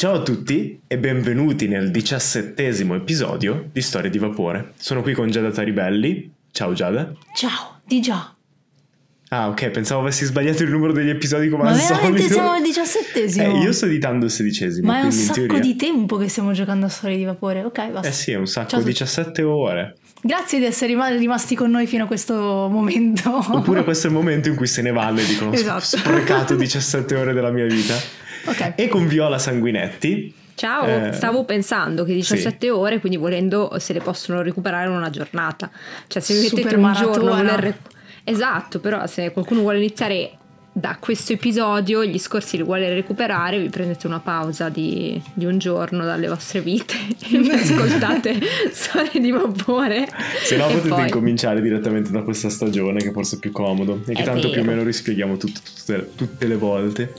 Ciao a tutti e benvenuti nel diciassettesimo episodio di Storie di Vapore. Sono qui con Giada Taribelli. Ciao Giada. Ciao, di già. Ah ok, pensavo avessi sbagliato il numero degli episodi come Ma al veramente solito. siamo al diciassettesimo? Eh, io sto editando il sedicesimo. Ma è un sacco teoria... di tempo che stiamo giocando a Storie di Vapore. Ok, basta. Eh sì, è un sacco, Ciao a tutti. 17 ore. Grazie di essere rima- rimasti con noi fino a questo momento. Oppure questo è il momento in cui se ne vanno e dicono Esatto. "Ho sprecato 17 ore della mia vita. ok. E con Viola Sanguinetti. Ciao, Eh, stavo pensando che 17 ore, quindi volendo se le possono recuperare in una giornata. Cioè se Super un giorno voler Esatto, però se qualcuno vuole iniziare da questo episodio, gli scorsi li vuole recuperare, vi prendete una pausa di, di un giorno dalle vostre vite e vi ascoltate storie di vapore. Se no potete poi- incominciare direttamente da questa stagione che forse è più comodo e che È tanto più o vero. meno rispieghiamo tutto, tutte, tutte le volte.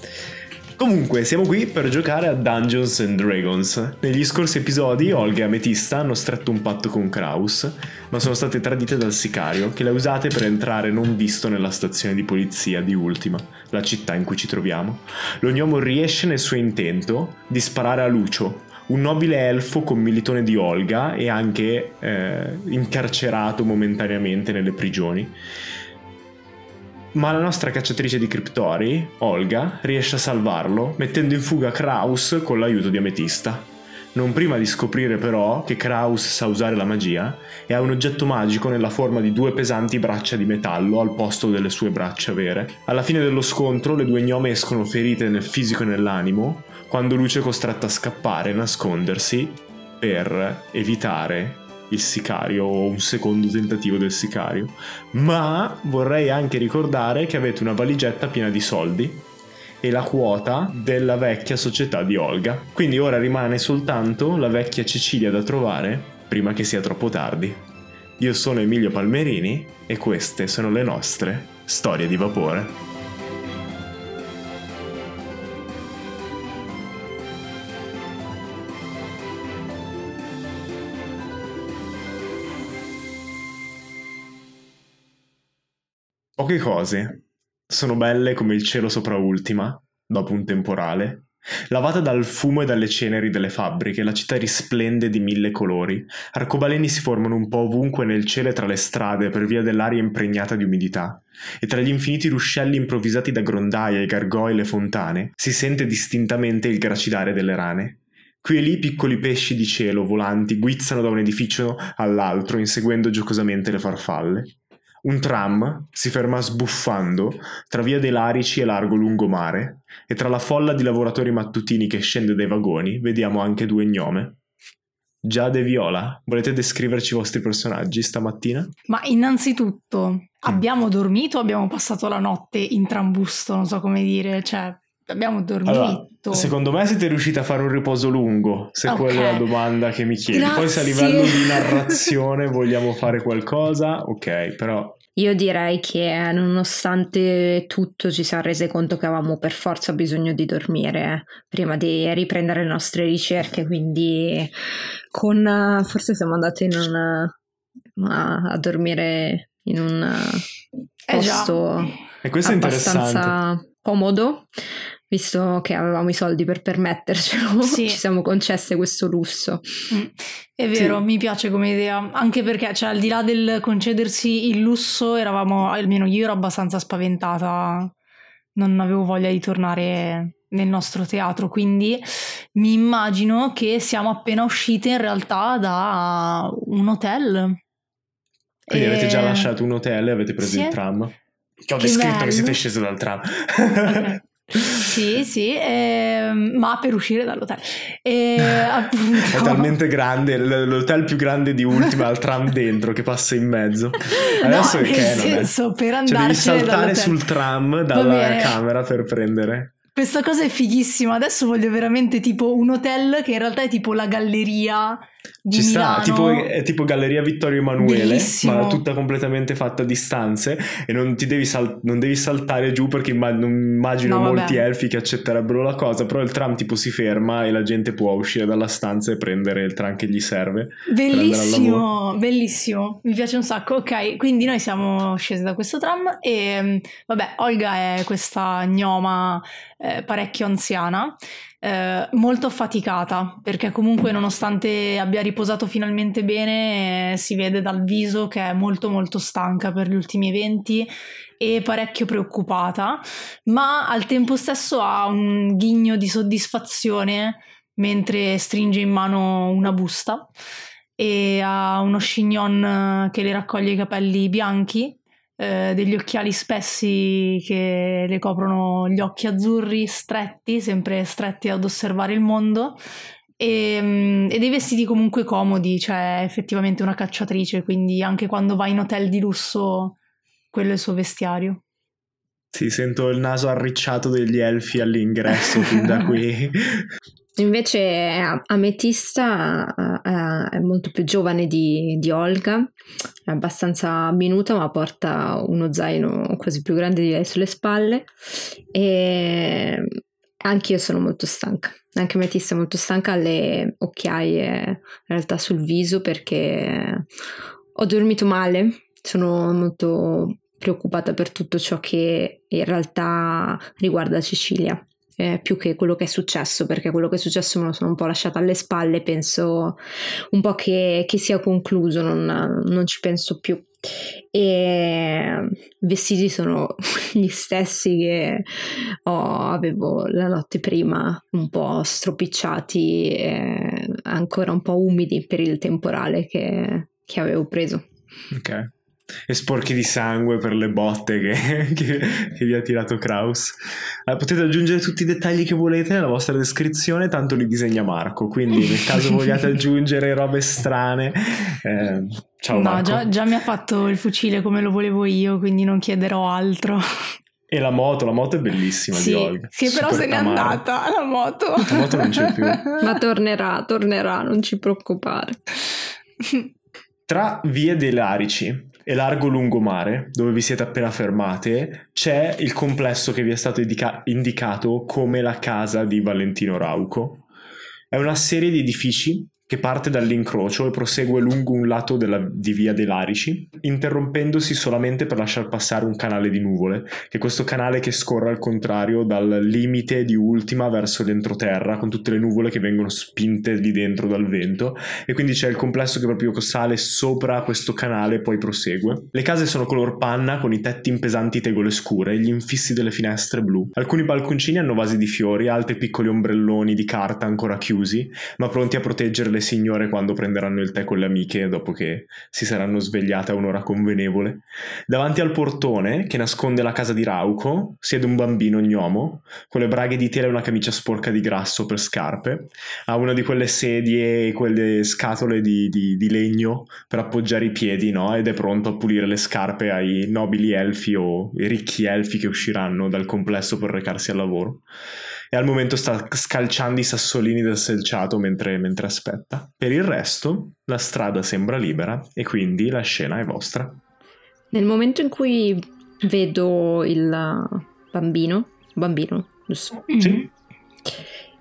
Comunque, siamo qui per giocare a Dungeons and Dragons. Negli scorsi episodi, Olga e Ametista hanno stretto un patto con Kraus, ma sono state tradite dal sicario, che le ha usate per entrare non visto nella stazione di polizia di Ultima, la città in cui ci troviamo. Lo gnomo riesce nel suo intento di sparare a Lucio, un nobile elfo commilitone di Olga e anche eh, incarcerato momentaneamente nelle prigioni. Ma la nostra cacciatrice di criptori, Olga, riesce a salvarlo, mettendo in fuga Kraus con l'aiuto di Ametista. Non prima di scoprire però che Kraus sa usare la magia e ha un oggetto magico nella forma di due pesanti braccia di metallo al posto delle sue braccia vere. Alla fine dello scontro le due gnome escono ferite nel fisico e nell'animo, quando Luce è costretta a scappare e nascondersi per evitare il sicario o un secondo tentativo del sicario. Ma vorrei anche ricordare che avete una valigetta piena di soldi e la quota della vecchia società di Olga. Quindi ora rimane soltanto la vecchia Cecilia da trovare prima che sia troppo tardi. Io sono Emilio Palmerini e queste sono le nostre storie di vapore. Poche cose sono belle come il cielo sopra Ultima, dopo un temporale. Lavata dal fumo e dalle ceneri delle fabbriche, la città risplende di mille colori. Arcobaleni si formano un po' ovunque nel cielo e tra le strade per via dell'aria impregnata di umidità. E tra gli infiniti ruscelli improvvisati da grondaie, gargoyle e fontane si sente distintamente il gracidare delle rane. Qui e lì piccoli pesci di cielo volanti guizzano da un edificio all'altro inseguendo giocosamente le farfalle. Un tram si ferma sbuffando tra via dei Larici e largo lungomare e tra la folla di lavoratori mattutini che scende dai vagoni vediamo anche due gnome. Giada e Viola, volete descriverci i vostri personaggi stamattina? Ma innanzitutto, abbiamo dormito o abbiamo passato la notte in trambusto? Non so come dire. Cioè, abbiamo dormito. secondo me siete riusciti a fare un riposo lungo, se Ok. quella è la domanda che mi chiedi. Poi se a Grazie. livello di narrazione vogliamo fare qualcosa, ok, però Io direi che eh, nonostante tutto ci siamo resi conto che avevamo per forza bisogno di dormire eh, prima di riprendere le nostre ricerche, quindi con eh, forse siamo andati in un, eh, a, a dormire in un eh, Eh già. posto e questo è interessante. abbastanza comodo, visto che avevamo i soldi per permettercelo, Sì. ci siamo concesse questo lusso. Mm, È vero, Sì. mi piace come idea, anche perché, cioè, al di là del concedersi il lusso, eravamo, almeno io ero abbastanza spaventata, non avevo voglia di tornare nel nostro teatro, quindi mi immagino che siamo appena uscite in realtà da un hotel. Quindi avete già E- lasciato un hotel e avete preso Sì. il tram. Che ho descritto che siete scesi dal tram. Ok. Sì, sì, ehm, ma per uscire dall'hotel. E, appunto, È talmente grande, l'hotel più grande di Ultima ha il tram dentro che passa in mezzo. Adesso no, è nel è. senso, per Cioè devi saltare dall'hotel. sul tram dalla camera per prendere. Questa cosa è fighissima. Adesso voglio veramente tipo un hotel che in realtà è tipo la galleria di Ci Milano. sta, tipo, è tipo Galleria Vittorio Emanuele, Bellissimo. ma tutta completamente fatta a distanze e non ti devi, sal- non devi saltare giù perché imma- non immagino No, molti elfi che accetterebbero la cosa, però il tram tipo si ferma e la gente può uscire dalla stanza e prendere il tram che gli serve. Bellissimo, bellissimo, mi piace un sacco. Ok, quindi noi siamo scesi da questo tram e mm, vabbè, Olga è questa gnoma eh, parecchio anziana eh, molto affaticata perché comunque nonostante abbia riposato finalmente bene eh, si vede dal viso che è molto molto stanca per gli ultimi eventi e parecchio preoccupata, ma al tempo stesso ha un ghigno di soddisfazione mentre stringe in mano una busta e ha uno chignon che le raccoglie i capelli bianchi eh, degli occhiali spessi che le coprono gli occhi azzurri stretti, sempre stretti ad osservare il mondo. E, mm, e, dei vestiti comunque comodi, cioè effettivamente una cacciatrice, quindi anche quando va in hotel di lusso, quello è il suo vestiario. Sì, sento il naso arricciato degli elfi all'ingresso fin da qui. Invece Ametista è molto più giovane di, di, Olga, è abbastanza minuta ma porta uno zaino quasi più grande di lei sulle spalle. E anche io sono molto stanca, anche Ametista è molto stanca, ha le occhiaie in realtà sul viso perché ho dormito male, sono molto preoccupata per tutto ciò che in realtà riguarda Cecilia eh, più che quello che è successo, perché quello che è successo me lo sono un po' lasciato alle spalle, penso un po' che, che sia concluso, non, non ci penso più. E i vestiti sono gli stessi che ho, avevo la notte prima, un po' stropicciati, ancora un po' umidi per il temporale che, che avevo preso. Ok e sporchi di sangue per le botte che, che, che vi ha tirato Kraus. Eh, potete aggiungere tutti i dettagli che volete nella vostra descrizione, tanto li disegna Marco. Quindi, nel caso vogliate aggiungere robe strane, eh, ciao no, Marco. Già, già mi ha fatto il fucile come lo volevo io, quindi non chiederò altro. E la moto, la moto è bellissima sì, di Olga. Che però Super se n'è andata la moto. La moto non c'è più. Ma tornerà, tornerà, non ci preoccupare. Tra vie dei Larici e largo lungomare, dove vi siete appena fermate, c'è il complesso che vi è stato indica- indicato come la casa di Valentino Rauco. È una serie di edifici che parte dall'incrocio e prosegue lungo un lato della, di via dei Larici, interrompendosi solamente per lasciar passare un canale di nuvole, che è questo canale che scorre al contrario dal limite di Ultima verso l'entroterra, con tutte le nuvole che vengono spinte lì dentro dal vento, e quindi c'è il complesso che proprio sale sopra questo canale e poi prosegue. Le case sono color panna, con i tetti in pesanti tegole scure e gli infissi delle finestre blu. Alcuni balconcini hanno vasi di fiori, altri piccoli ombrelloni di carta ancora chiusi, ma pronti a proteggere le signore quando prenderanno il tè con le amiche dopo che si saranno svegliate a un'ora convenevole. Davanti al portone, che nasconde la casa di Rauco, siede un bambino gnomo, con le braghe di tela e una camicia sporca di grasso per scarpe. Ha una di quelle sedie e quelle scatole di, di, di legno per appoggiare i piedi, no? Ed è pronto a pulire le scarpe ai nobili elfi o i ricchi elfi che usciranno dal complesso per recarsi al lavoro e al momento sta scalciando i sassolini del selciato mentre, mentre aspetta. Per il resto la strada sembra libera e quindi la scena è vostra. Nel momento in cui vedo il bambino, bambino, giusto? Sì.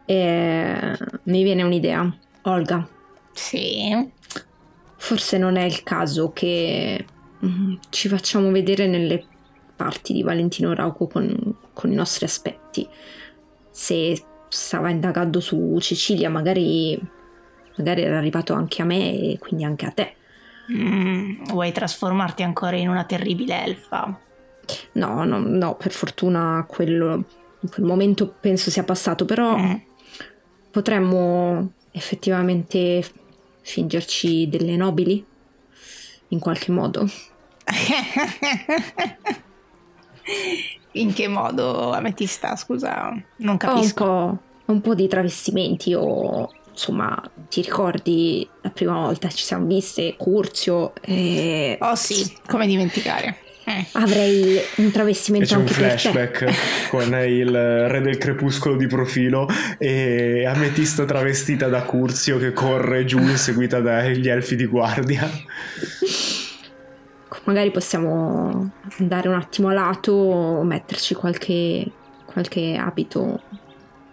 E mi viene un'idea. Olga. Sì. Forse non è il caso che mm, ci facciamo vedere nelle parti di Valentino Rauco con, con i nostri aspetti se stava indagando su Cecilia, magari, magari era arrivato anche a me e quindi anche a te. Mm, vuoi trasformarti ancora in una terribile elfa? No, no, no, per fortuna quello, quel momento penso sia passato, però mm. potremmo effettivamente fingerci delle nobili in qualche modo. In che modo ametista, scusa? Non capisco. Un po', un po' di travestimenti o insomma, ti ricordi la prima volta ci siamo viste, Curzio? E... Oh sì, come dimenticare. Eh. Avrei un travestimento c'è anche un flashback con il re del crepuscolo di profilo e Ametista travestita da Curzio che corre giù seguita dagli elfi di guardia magari possiamo andare un attimo a lato, metterci qualche, qualche abito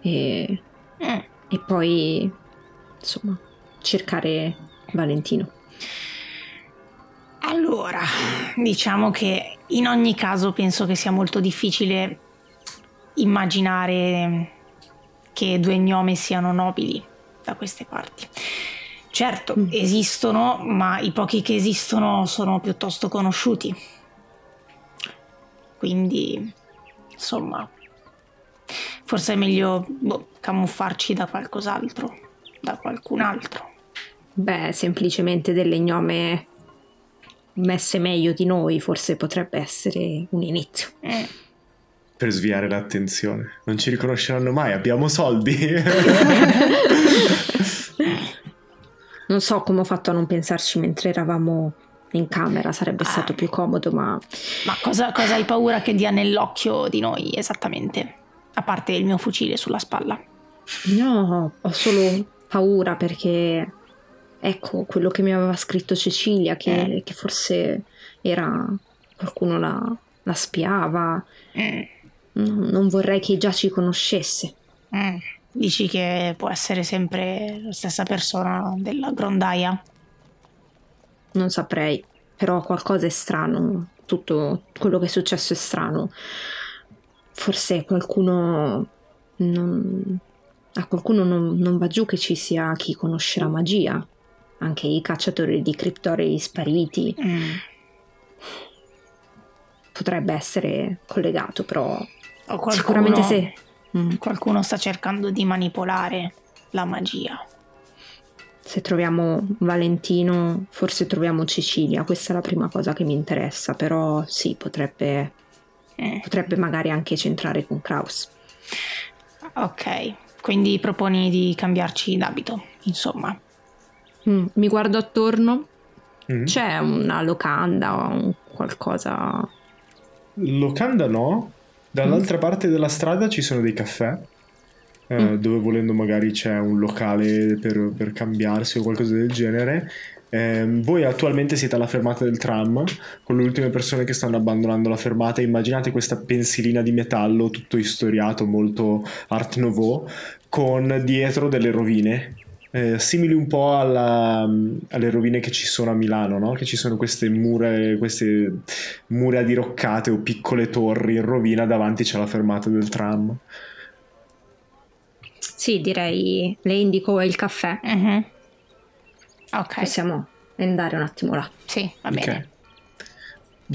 e, mm. e poi insomma cercare Valentino. Allora, diciamo che in ogni caso penso che sia molto difficile immaginare che due gnome siano nobili da queste parti. Certo, mm. esistono, ma i pochi che esistono sono piuttosto conosciuti. Quindi, insomma, forse è meglio boh, camuffarci da qualcos'altro, da qualcun altro. Beh, semplicemente delle gnome messe meglio di noi, forse potrebbe essere un inizio. Eh. Per sviare l'attenzione. Non ci riconosceranno mai, abbiamo soldi. non so come ho fatto a non pensarci mentre eravamo in camera, sarebbe ah. stato più comodo, ma... Ma cosa, cosa hai paura che dia nell'occhio di noi esattamente? A parte il mio fucile sulla spalla. No, ho solo paura perché ecco quello che mi aveva scritto Cecilia, che, eh. che forse era qualcuno la, la spiava. Eh. Non, non, vorrei che già ci conoscesse. Eh. Dici che può essere sempre la stessa persona della grondaia? Non saprei, però qualcosa è strano. Tutto quello che è successo è strano. Forse qualcuno non, a qualcuno non, non, va giù che ci sia chi conosce la magia anche i cacciatori di criptorei spariti. Mm. Potrebbe essere collegato, però qualcuno, sicuramente se... Mm. Qualcuno sta cercando di manipolare la magia. Se troviamo Valentino, forse troviamo Cecilia, questa è la prima cosa che mi interessa, però sì, potrebbe, eh. potrebbe magari anche centrare con Kraus. Ok, quindi proponi di cambiarci d'abito, insomma. Mm, mi guardo attorno. Mm. C'è una locanda o un qualcosa? Locanda no. Dall'altra mm. parte della strada ci sono dei caffè. Eh, mm. dove volendo magari c'è un locale per, per cambiarsi o qualcosa del genere. Eh, voi attualmente siete alla fermata del tram con le ultime persone che stanno abbandonando la fermata. Immaginate questa pensilina di metallo tutto istoriato, molto art nouveau, con dietro delle rovine eh, simili un po' alla, alle rovine che ci sono a Milano, no? che ci sono queste mura, queste mura diroccate o piccole torri in rovina, davanti c'è la fermata del tram. Sì, direi le indico il caffè. Uh-huh. Ok. Possiamo andare un attimo là. Sì, va bene. Okay.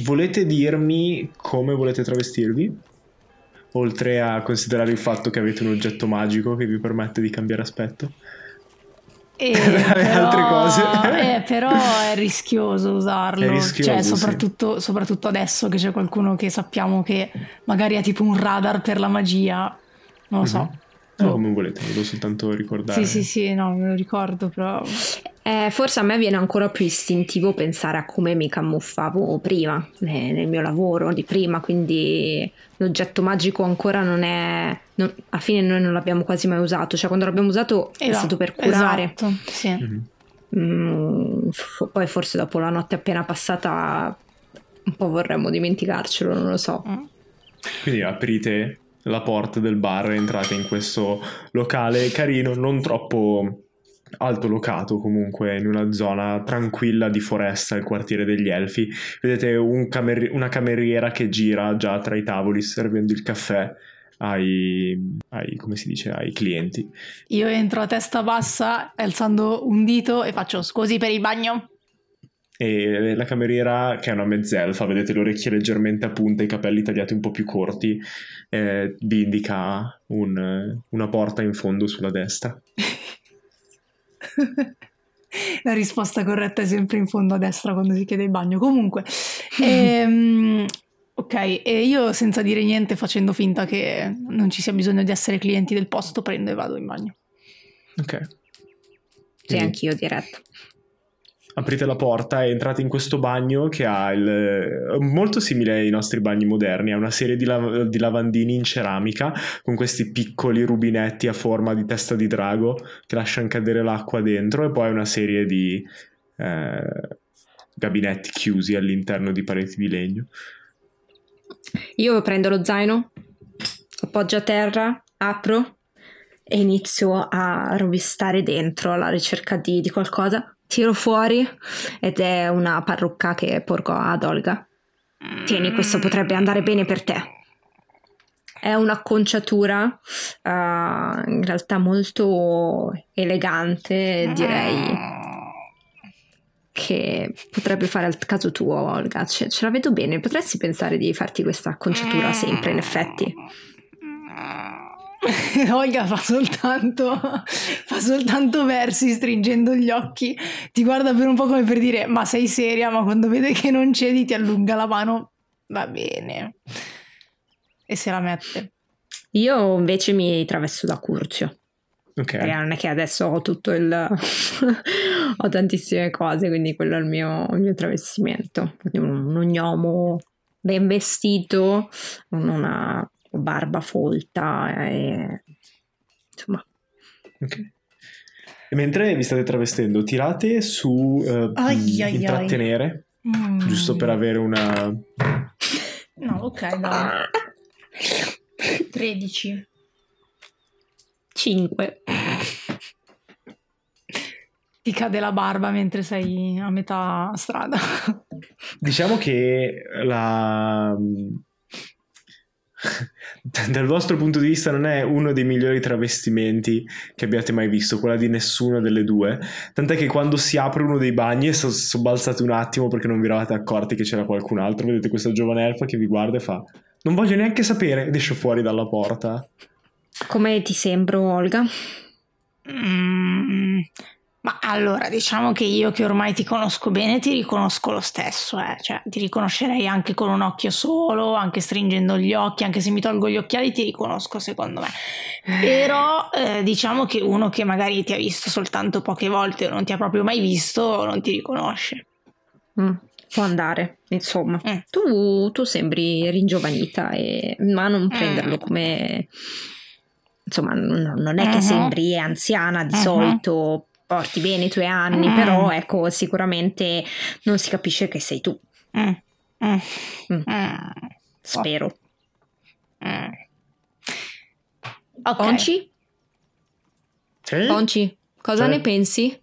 Volete dirmi come volete travestirvi? Oltre a considerare il fatto che avete un oggetto magico che vi permette di cambiare aspetto? E però, altre cose. Eh, però è rischioso usarlo. È rischioso, cioè, soprattutto, sì. soprattutto, adesso che c'è qualcuno che sappiamo che magari ha tipo un radar per la magia. Non lo so. No, come volete, volevo soltanto ricordare. Sì, sì, sì, no, me lo ricordo, però... Eh, forse a me viene ancora più istintivo pensare a come mi camuffavo prima, nel mio lavoro di prima, quindi l'oggetto magico ancora non è... Non, a fine noi non l'abbiamo quasi mai usato, cioè quando l'abbiamo usato esatto, è stato per curare. Esatto, sì. Mm-hmm. Mm, f- poi forse dopo la notte appena passata un po' vorremmo dimenticarcelo, non lo so. Mm. Quindi aprite la porta del bar entrate in questo locale carino, non troppo alto locato comunque in una zona tranquilla di foresta, il quartiere degli elfi. Vedete un camer- una cameriera che gira già tra i tavoli servendo il caffè ai, ai, come si dice, ai clienti. Io entro a testa bassa alzando un dito e faccio scusi per il bagno e la cameriera, che è una mezzelfa, vedete le orecchie leggermente a punta, i capelli tagliati un po' più corti, eh, vi indica un, una porta in fondo sulla destra. la risposta corretta è sempre in fondo a destra quando si chiede il bagno. Comunque, ehm, ok, e io senza dire niente, facendo finta che non ci sia bisogno di essere clienti del posto, prendo e vado in bagno. Ok. Sì, anch'io diretto aprite la porta e entrate in questo bagno che ha il, molto simile ai nostri bagni moderni, ha una serie di, lav- di, lavandini in ceramica con questi piccoli rubinetti a forma di testa di drago che lasciano cadere l'acqua dentro e poi una serie di eh, gabinetti chiusi all'interno di pareti di legno. Io prendo lo zaino, appoggio a terra, apro e inizio a rovistare dentro alla ricerca di, di qualcosa tiro fuori ed è una parrucca che porgo ad Olga. Tieni, questo potrebbe andare bene per te. è un'acconciatura uh, in realtà molto elegante, direi che potrebbe fare al caso tuo, Olga. Ce, ce la vedo bene. Potresti pensare di farti questa acconciatura sempre, in effetti. Olga fa soltanto, fa soltanto versi stringendo gli occhi, ti guarda per un po' come per dire ma sei seria, ma quando vede che non cedi ti allunga la mano, va bene, e se la mette. Io invece mi travesto da Curzio. Ok. Perché non è che adesso ho tutto il... ho tantissime cose, quindi quello è il mio, il mio travestimento. Un, un gnomo ben vestito, una barba folta e... insomma. Ok. E mentre vi state travestendo, tirate su uh, Ai, ai, intrattenere, Mm. giusto per avere una... No, ok, dai. 13. 5. Ti cade la barba mentre sei a metà strada. Diciamo che la... Dal vostro punto di vista non è uno dei migliori travestimenti che abbiate mai visto, quella di nessuna delle due. Tant'è che quando si apre uno dei bagni e so- sobbalzate un attimo perché non vi eravate accorti che c'era qualcun altro, vedete questa giovane elfa che vi guarda e fa non voglio neanche sapere ed esce fuori dalla porta. Come ti sembro, Olga? Mm, ma allora, diciamo che io che ormai ti conosco bene ti riconosco lo stesso, eh. Cioè, ti riconoscerei anche con un occhio solo, anche stringendo gli occhi, anche se mi tolgo gli occhiali ti riconosco secondo me. Però eh, diciamo che uno che magari ti ha visto soltanto poche volte o non ti ha proprio mai visto non ti riconosce. Mm, può andare, insomma. Mm. Tu, tu sembri ringiovanita, e, ma non prenderlo come... Insomma, non, non è che Mhm. sembri anziana di Mhm. solito, porti bene i tuoi anni, Mm. però ecco, sicuramente non si capisce che sei tu, Mm, mm, Mm. mm, spero. mm. Ok. Ponci? Sì? Ponci, cosa Sì. ne pensi?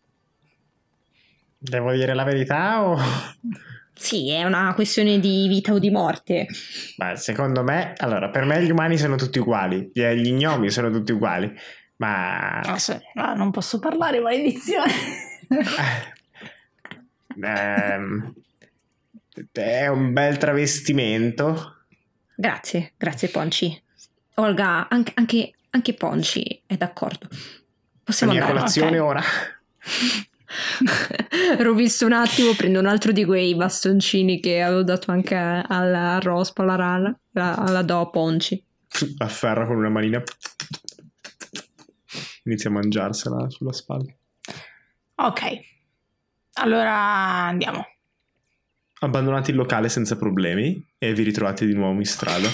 Devo dire la verità o... Sì, è una questione di vita o di morte. Beh, secondo me, allora, per me gli umani sono tutti uguali, gli, gli gnomi sono tutti uguali, ma... Ah, sì. Ah, non posso parlare, maledizione. ehm, è un bel travestimento. Grazie, grazie Ponci. Olga, anche, anche, anche Ponci è d'accordo. La Possiamo mia andare? colazione ok. ora. Ero visto un attimo, prendo un altro di quei bastoncini che avevo dato anche alla Rospa, alla Rana, la, la do a Ponci. Afferra con una manina. Inizia a mangiarsela sulla spalla. Ok. Allora andiamo. Abbandonate il locale senza problemi e vi ritrovate di nuovo in strada.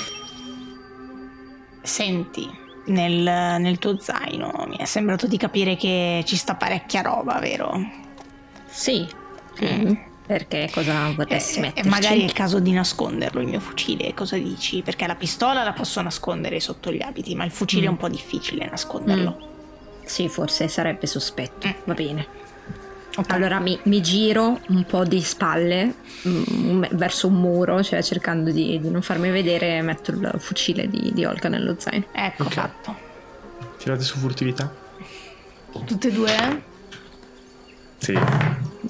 Senti, nel, nel tuo zaino mi è sembrato di capire che ci sta parecchia roba, vero? Sì. Mm. Perché cosa vorresti e metterci? magari è il caso di nasconderlo il mio fucile, cosa dici? Perché la pistola la posso nascondere sotto gli abiti, ma il fucile è Mm. un po' difficile nasconderlo. Sì, forse sarebbe sospetto. Mm. Va bene. Ok. Allora mi, mi giro un po' di spalle mm, verso un muro, cioè cercando di, di non farmi vedere e metto il fucile di, di Olga nello zaino. Ecco Ok. fatto. Tirate su furtività? Tutte e due? Sì.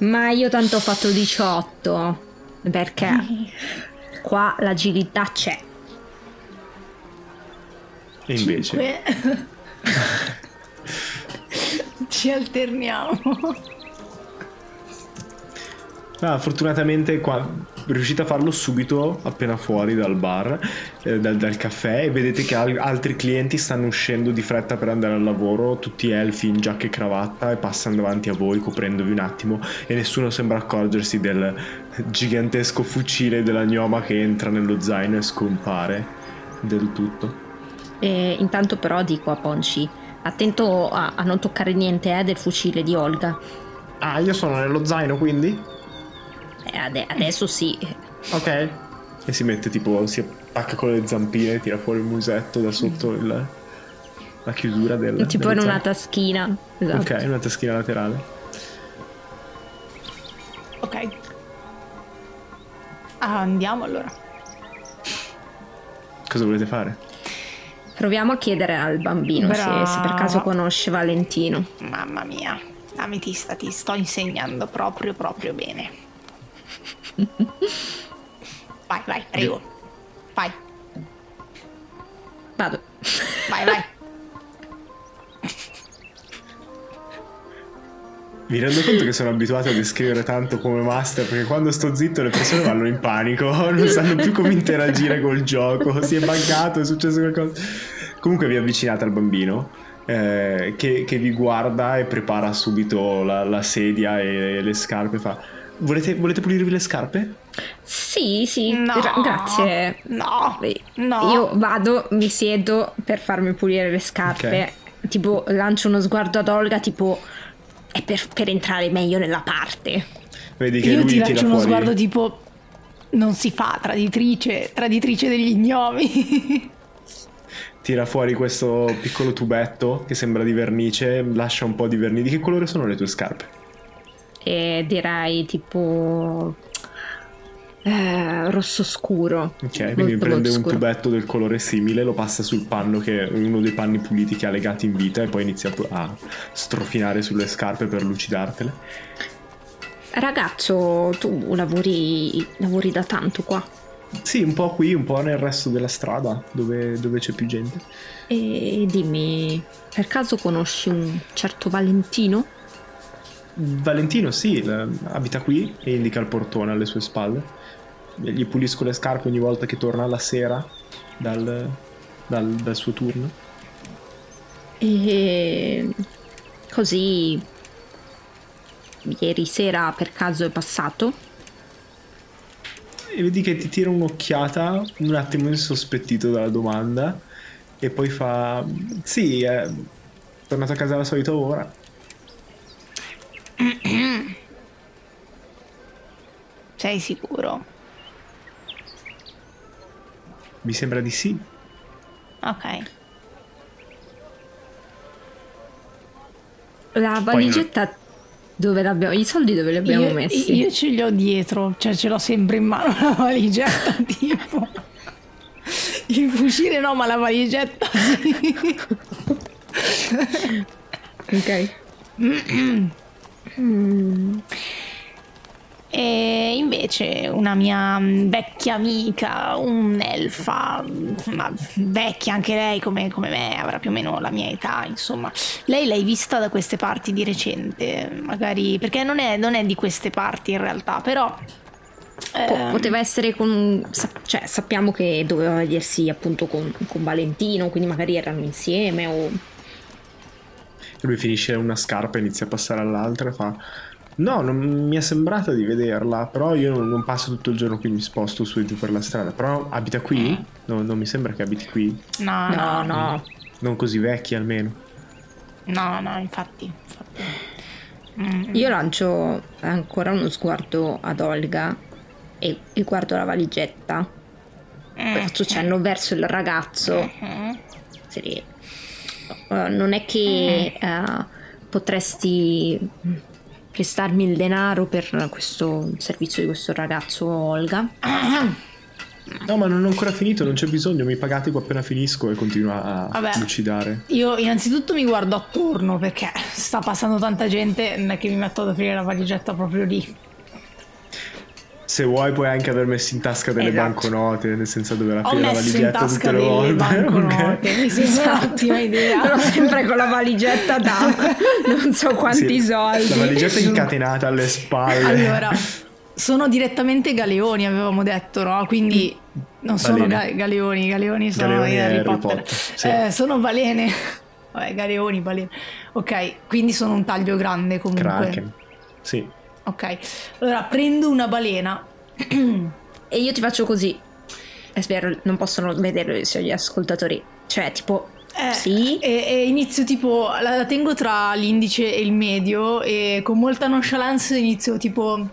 Ma io tanto ho fatto 18 perché qua l'agilità c'è. E invece... Ci alterniamo. Ah, fortunatamente qua riuscite a farlo subito appena fuori dal bar, eh, dal, dal caffè e vedete che al- altri clienti stanno uscendo di fretta per andare al lavoro, tutti elfi in giacca e cravatta e passano davanti a voi coprendovi un attimo e nessuno sembra accorgersi del gigantesco fucile della gnoma che entra nello zaino e scompare del tutto. E intanto però dico a Ponci, attento a, a non toccare niente eh, del fucile di Olga. Ah, io sono nello zaino quindi? Eh, ade- adesso sì. Ok. E si mette tipo, si attacca con le zampine, tira fuori il musetto da sotto il- la chiusura del... Tipo in una taschina. Esatto. Ok, una taschina laterale. Ok. Ah, andiamo allora. Cosa volete fare? Proviamo a chiedere al bambino se, se per caso conosce Valentino. Mamma mia, ametista, ti sto insegnando proprio, proprio bene. vai, vai, prego. Vai. Vado. Vai, vai. Mi rendo conto che sono abituato a descrivere tanto come master perché quando sto zitto le persone vanno in panico, non sanno più come interagire col gioco, si è buggato, è successo qualcosa. Comunque vi avvicinate al bambino eh, che, che, vi guarda e prepara subito la, la sedia e le scarpe. Fa, volete, volete pulirvi le scarpe? Sì, sì, no, grazie. No, no. Io vado, mi siedo per farmi pulire le scarpe. Okay. Tipo, lancio uno sguardo ad Olga, tipo è per, per entrare meglio nella parte. Vedi che Io lui ti lancio uno fuori... sguardo tipo non si fa traditrice, traditrice degli gnomi. tira fuori questo piccolo tubetto che sembra di vernice, lascia un po' di vernice. Di che colore sono le tue scarpe? E direi tipo eh, rosso scuro. Ok, quindi prende un tubetto del colore simile, lo passa sul panno che è uno dei panni puliti che ha legati in vita e poi inizia a strofinare sulle scarpe per lucidartele. Ragazzo, tu lavori, lavori da tanto qua? Sì, un po' qui, un po' nel resto della strada, dove, dove c'è più gente. E dimmi, per caso conosci un certo Valentino? Valentino, sì, abita qui e indica il portone alle sue spalle gli pulisco le scarpe ogni volta che torna la sera dal, dal, dal suo turno. E così ieri sera per caso è passato? E vedi che ti tira un'occhiata, un attimo insospettito dalla domanda, e poi fa: Sì, è tornato a casa alla solita ora. Sei sicuro? Mi sembra di sì. Ok. La valigetta dove l'abbiamo? I soldi dove li abbiamo io, messi? Io ce li ho dietro, cioè ce l'ho sempre in mano la valigetta, tipo. Il fucile no, ma la valigetta sì. ok. mm. E invece una mia mm, vecchia amica, un'elfa, ma vecchia anche lei come, come, me, avrà più o meno la mia età, insomma. Lei l'hai vista da queste parti di recente, magari, perché non è, non è di queste parti in realtà, però... Ehm... Poteva essere con... cioè sappiamo che doveva vedersi appunto con, con Valentino, quindi magari erano insieme o... Lui finisce una scarpa e inizia a passare all'altra e fa No, non mi è sembrata di vederla, però io non, passo tutto il giorno qui, mi sposto su e giù per la strada. Però abita qui? Eh. No, non mi sembra che abiti qui. No, no, no. Non così vecchi almeno. No, no, infatti. infatti. Mm. Io lancio ancora uno sguardo ad Olga e, e guardo la valigetta. Mm. Poi faccio cenno verso il ragazzo. Mm-hmm. Uh, non è che uh, potresti prestarmi il denaro per questo servizio di questo ragazzo Olga. No, ma non ho ancora finito, non c'è bisogno, mi pagate qua appena finisco e continua a Vabbè, lucidare. Io innanzitutto mi guardo attorno perché sta passando tanta gente, non è che mi metto ad aprire la valigetta proprio lì. Se vuoi puoi anche aver messo in tasca delle esatto. banconote, nel senso dove aprire la valigetta tutte le volte. Banconote. Okay. Sembra un'ottima idea. Però sempre con la valigetta da non so quanti sì, soldi. La valigetta incatenata alle spalle. Allora, sono direttamente galeoni, avevamo detto, no? Quindi non sono ga- galeoni, galeoni sono galeoni Harry Potter. Potter. Sì. Eh, sono balene. Vabbè, galeoni, balene. Ok, quindi sono un taglio grande comunque. Kraken. Sì. Ok, allora prendo una balena. e io ti faccio così. È vero, non possono vedere gli ascoltatori. Cioè, tipo, eh, sì. E, e, inizio tipo, la tengo tra l'indice e il medio e con molta nonchalance inizio tipo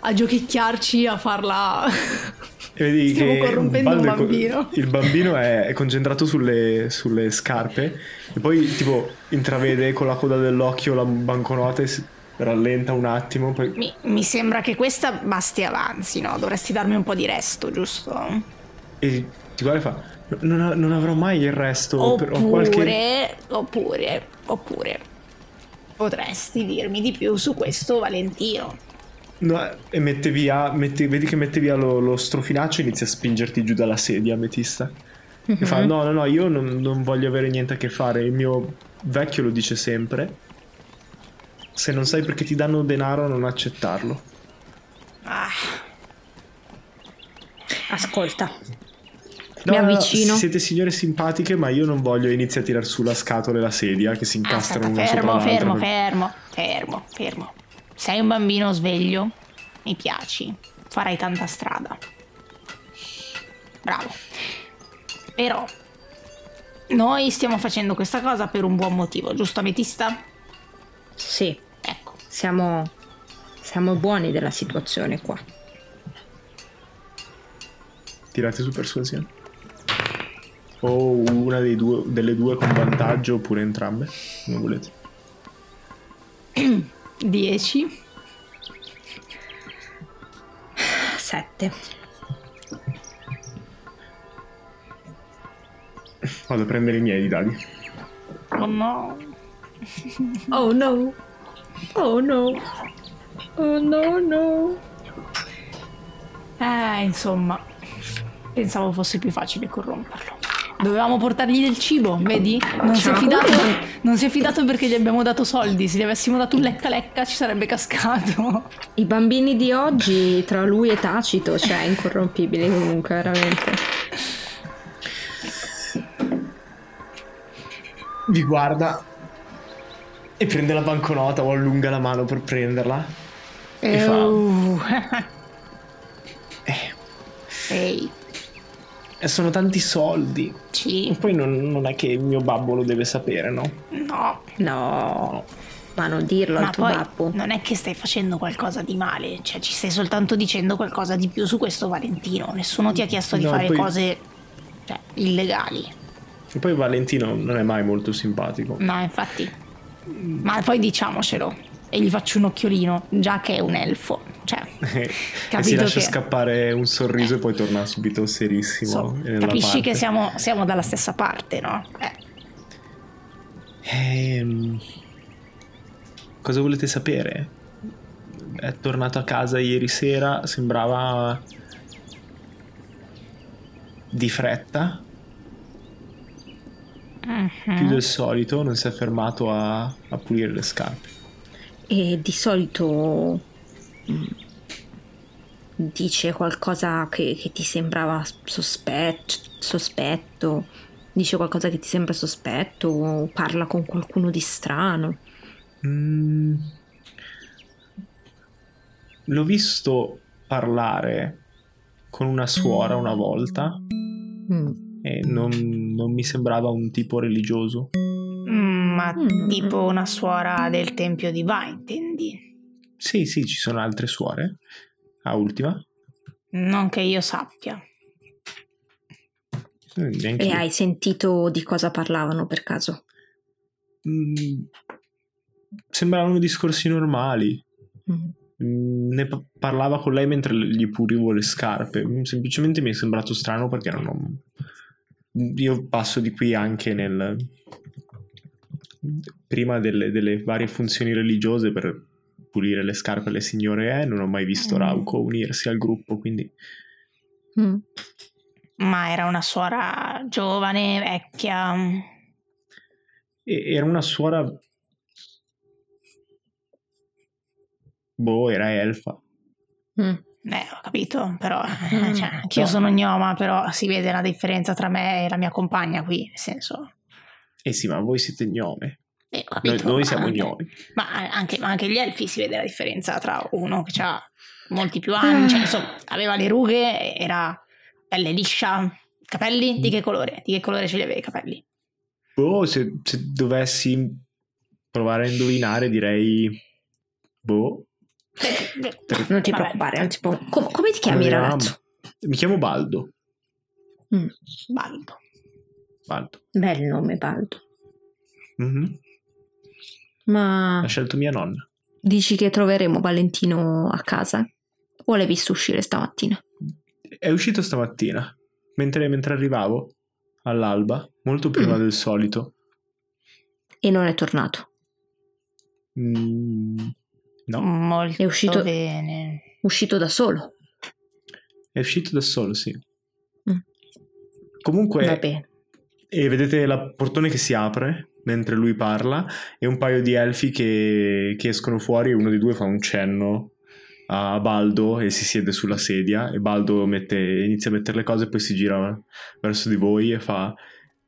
a giochicchiarci, a farla... E vedi Stiamo che corrompendo un bambino. Il bambino è, è concentrato sulle, sulle, scarpe e poi tipo intravede con la coda dell'occhio la banconota e rallenta un attimo. Poi... Mi, mi, sembra che questa basti avanzi, no? Dovresti darmi un po' di resto, giusto? E ti guarda e fa: Non, non avrò mai il resto. Oppure, per- qualche... oppure, oppure, potresti dirmi di più su questo Valentino. No, e mette via, mette- vedi che mette via lo, lo strofinaccio e inizia a spingerti giù dalla sedia, Ametista. E fa: No, no, no, io non, non voglio avere niente a che fare. Il mio vecchio lo dice sempre. Se non sai perché ti danno denaro, non accettarlo. Ah, Ascolta, No, Mi no, no, avvicino. siete signore simpatiche, ma io non voglio iniziare a tirare su la scatola e la sedia che si incastrano aspetta, una sopra fermo, l'altra. fermo, fermo, fermo, fermo. Sei un bambino sveglio, mi piaci, farai tanta strada. Bravo. Però, noi stiamo facendo questa cosa per un buon motivo, giusto Ametista? Sì, Ecco. siamo, siamo buoni della situazione qua. Tirate su persuasione. O una dei due, delle due con vantaggio oppure entrambe. Come volete. 10. Sette. Vado a prendere i miei di dadi. Oh no. Oh no. Oh no. Oh no no. Eh, insomma, pensavo fosse più facile corromperlo. Dovevamo portargli del cibo, vedi? Non si, è fidato, non si è fidato perché gli abbiamo dato soldi. Se gli avessimo dato un lecca lecca ci sarebbe cascato. I bambini di oggi, tra lui e Tacito, cioè incorrompibili comunque, veramente. Vi guarda e prende la banconota o allunga la mano per prenderla. E fa. Uh. "Eh, Ehi, E sono tanti soldi. sì, Poi non, non è che il mio babbo lo deve sapere, no? no. No, ma non dirlo Ma al tuo babbo. non è che stai facendo qualcosa di male, cioè ci stai soltanto dicendo qualcosa di più su questo Valentino. Nessuno ti ha chiesto di No, fare poi- cose cioè, illegali. E poi Valentino non è mai molto simpatico. No, infatti. Ma poi diciamocelo. E gli faccio un occhiolino, già che è un elfo. Cioè, e si lascia che- scappare un sorriso e poi torna subito serissimo. so, capisci parte. che siamo, siamo dalla stessa parte, no? Eh, Ehm, cosa volete sapere? È tornato a casa ieri sera, sembrava di fretta, mhm. più del solito, non si è fermato a, a pulire le scarpe. E di solito mm, dice qualcosa che, che ti sembrava sospetto, sospetto, dice qualcosa che ti sembra sospetto, o parla con qualcuno di strano. Mm. L'ho visto parlare con una suora una volta Mm. E non, non mi sembrava un tipo religioso. Mm, ma Mm. tipo una suora del tempio di Va, intendi? Sì, sì, ci sono altre suore. A ultima. Non che io sappia. Eh, neanche E io. hai sentito di cosa parlavano per caso? Mm, sembravano discorsi normali. Mm. Mm, Ne pa- parlava con lei mentre gli pulivo le scarpe. Mm, Semplicemente mi è sembrato strano perché non ho- Io passo di qui anche nel... Prima delle, delle varie funzioni religiose per pulire le scarpe alle signore eh, non ho mai visto Mm. Rauco unirsi al gruppo, quindi... Mm. Ma era una suora giovane, vecchia. E- era una suora... Boh, era elfa. Mm. Eh, ho capito, però Mm. cioè, anch'io No. sono gnoma, però si vede la differenza tra me e la mia compagna qui, nel senso... Eh sì, ma voi siete gnome. eh, Noi, capito, noi ma siamo anche- gnomi. Ma anche, ma anche gli elfi si vede la differenza tra uno che ha molti più anni, cioè, insomma, aveva le rughe, era pelle liscia, capelli di che colore? Di che colore ce li aveva i capelli? Boh, se, se dovessi provare a indovinare, direi. Boh. Non ti Vabbè. preoccupare, non ti preoccupare. Com- come ti chiami Proviamo. ragazzo? Mi chiamo Baldo. Mm. Baldo. Baldo. Bel nome, Baldo. Mhm. Ma L'ha scelto mia nonna. dici che troveremo Valentino a casa? O l'hai visto uscire stamattina? È uscito stamattina. mentre, mentre arrivavo all'alba, molto prima Mm. del solito. E non è tornato. Mm, no, Molto È uscito- bene. Uscito da solo. è uscito da solo, sì. Mm. Comunque, Va bene. e vedete il portone che si apre mentre lui parla e un paio di elfi che, che escono fuori e uno dei due fa un cenno a Baldo e si siede sulla sedia e Baldo mette- inizia a mettere le cose e poi si gira verso di voi e fa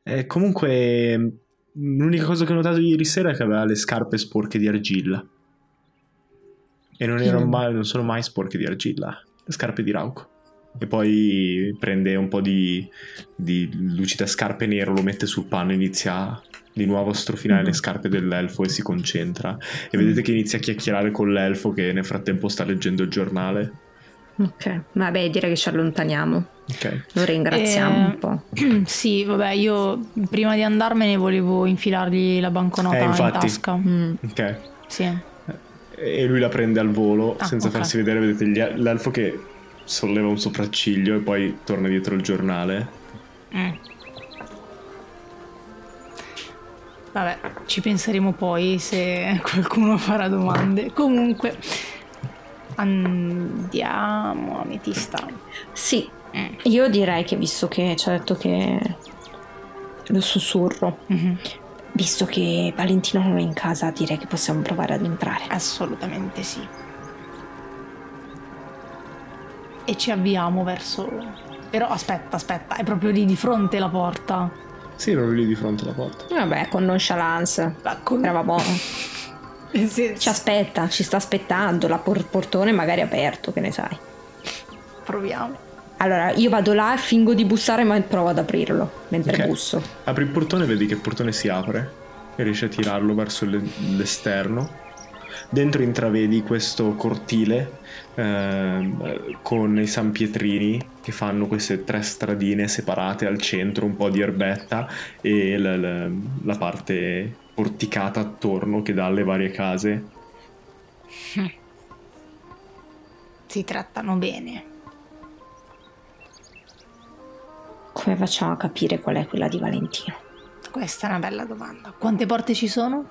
"Eh, comunque mh, l'unica cosa che ho notato ieri sera è che aveva le scarpe sporche di argilla e non, erano Mm. mai, non sono mai sporche di argilla le scarpe di Rauco e poi prende un po' di, di lucida scarpe nero, lo mette sul panno e inizia di nuovo a strofinare Mhm. le scarpe dell'elfo e si concentra. E vedete che inizia a chiacchierare con l'elfo che nel frattempo sta leggendo il giornale. Ok. Vabbè, direi che ci allontaniamo. Ok. Lo ringraziamo Eh, un po'. sì, vabbè, io prima di andarmene volevo infilargli la banconota Eh, in tasca. Mm. Ok. Sì. E lui la prende al volo Ah, senza ok. farsi vedere. Vedete gli- l'elfo che solleva un sopracciglio e poi torna dietro il giornale. Mm. Vabbè, ci penseremo poi se qualcuno farà domande. Comunque, andiamo, Ametista. Sì, Mm. io direi che visto che ci ha detto che lo sussurro, Mhm. Visto che Valentino non è in casa, direi che possiamo provare ad entrare. Assolutamente sì. E ci avviamo verso... Però aspetta, aspetta, è proprio lì di fronte la porta. Sì, ero lì di fronte alla porta. Vabbè, con nonchalance. Ma con- Eravamo... Eh, sì, Ci aspetta, ci sta aspettando, la por- portone magari è aperto, che ne sai. proviamo. Allora, io vado là e fingo di bussare, ma provo ad aprirlo mentre Ok. busso. Apri il portone e vedi che il portone si apre e riesci a tirarlo verso le- l'esterno. Dentro intravedi questo cortile ehm, con i San Pietrini che fanno queste tre stradine separate al centro, un po' di erbetta e la, la- la parte porticata attorno che dà alle varie case. Si trattano bene. Come facciamo a capire qual è quella di Valentino? Questa è una bella domanda. Quante porte ci sono?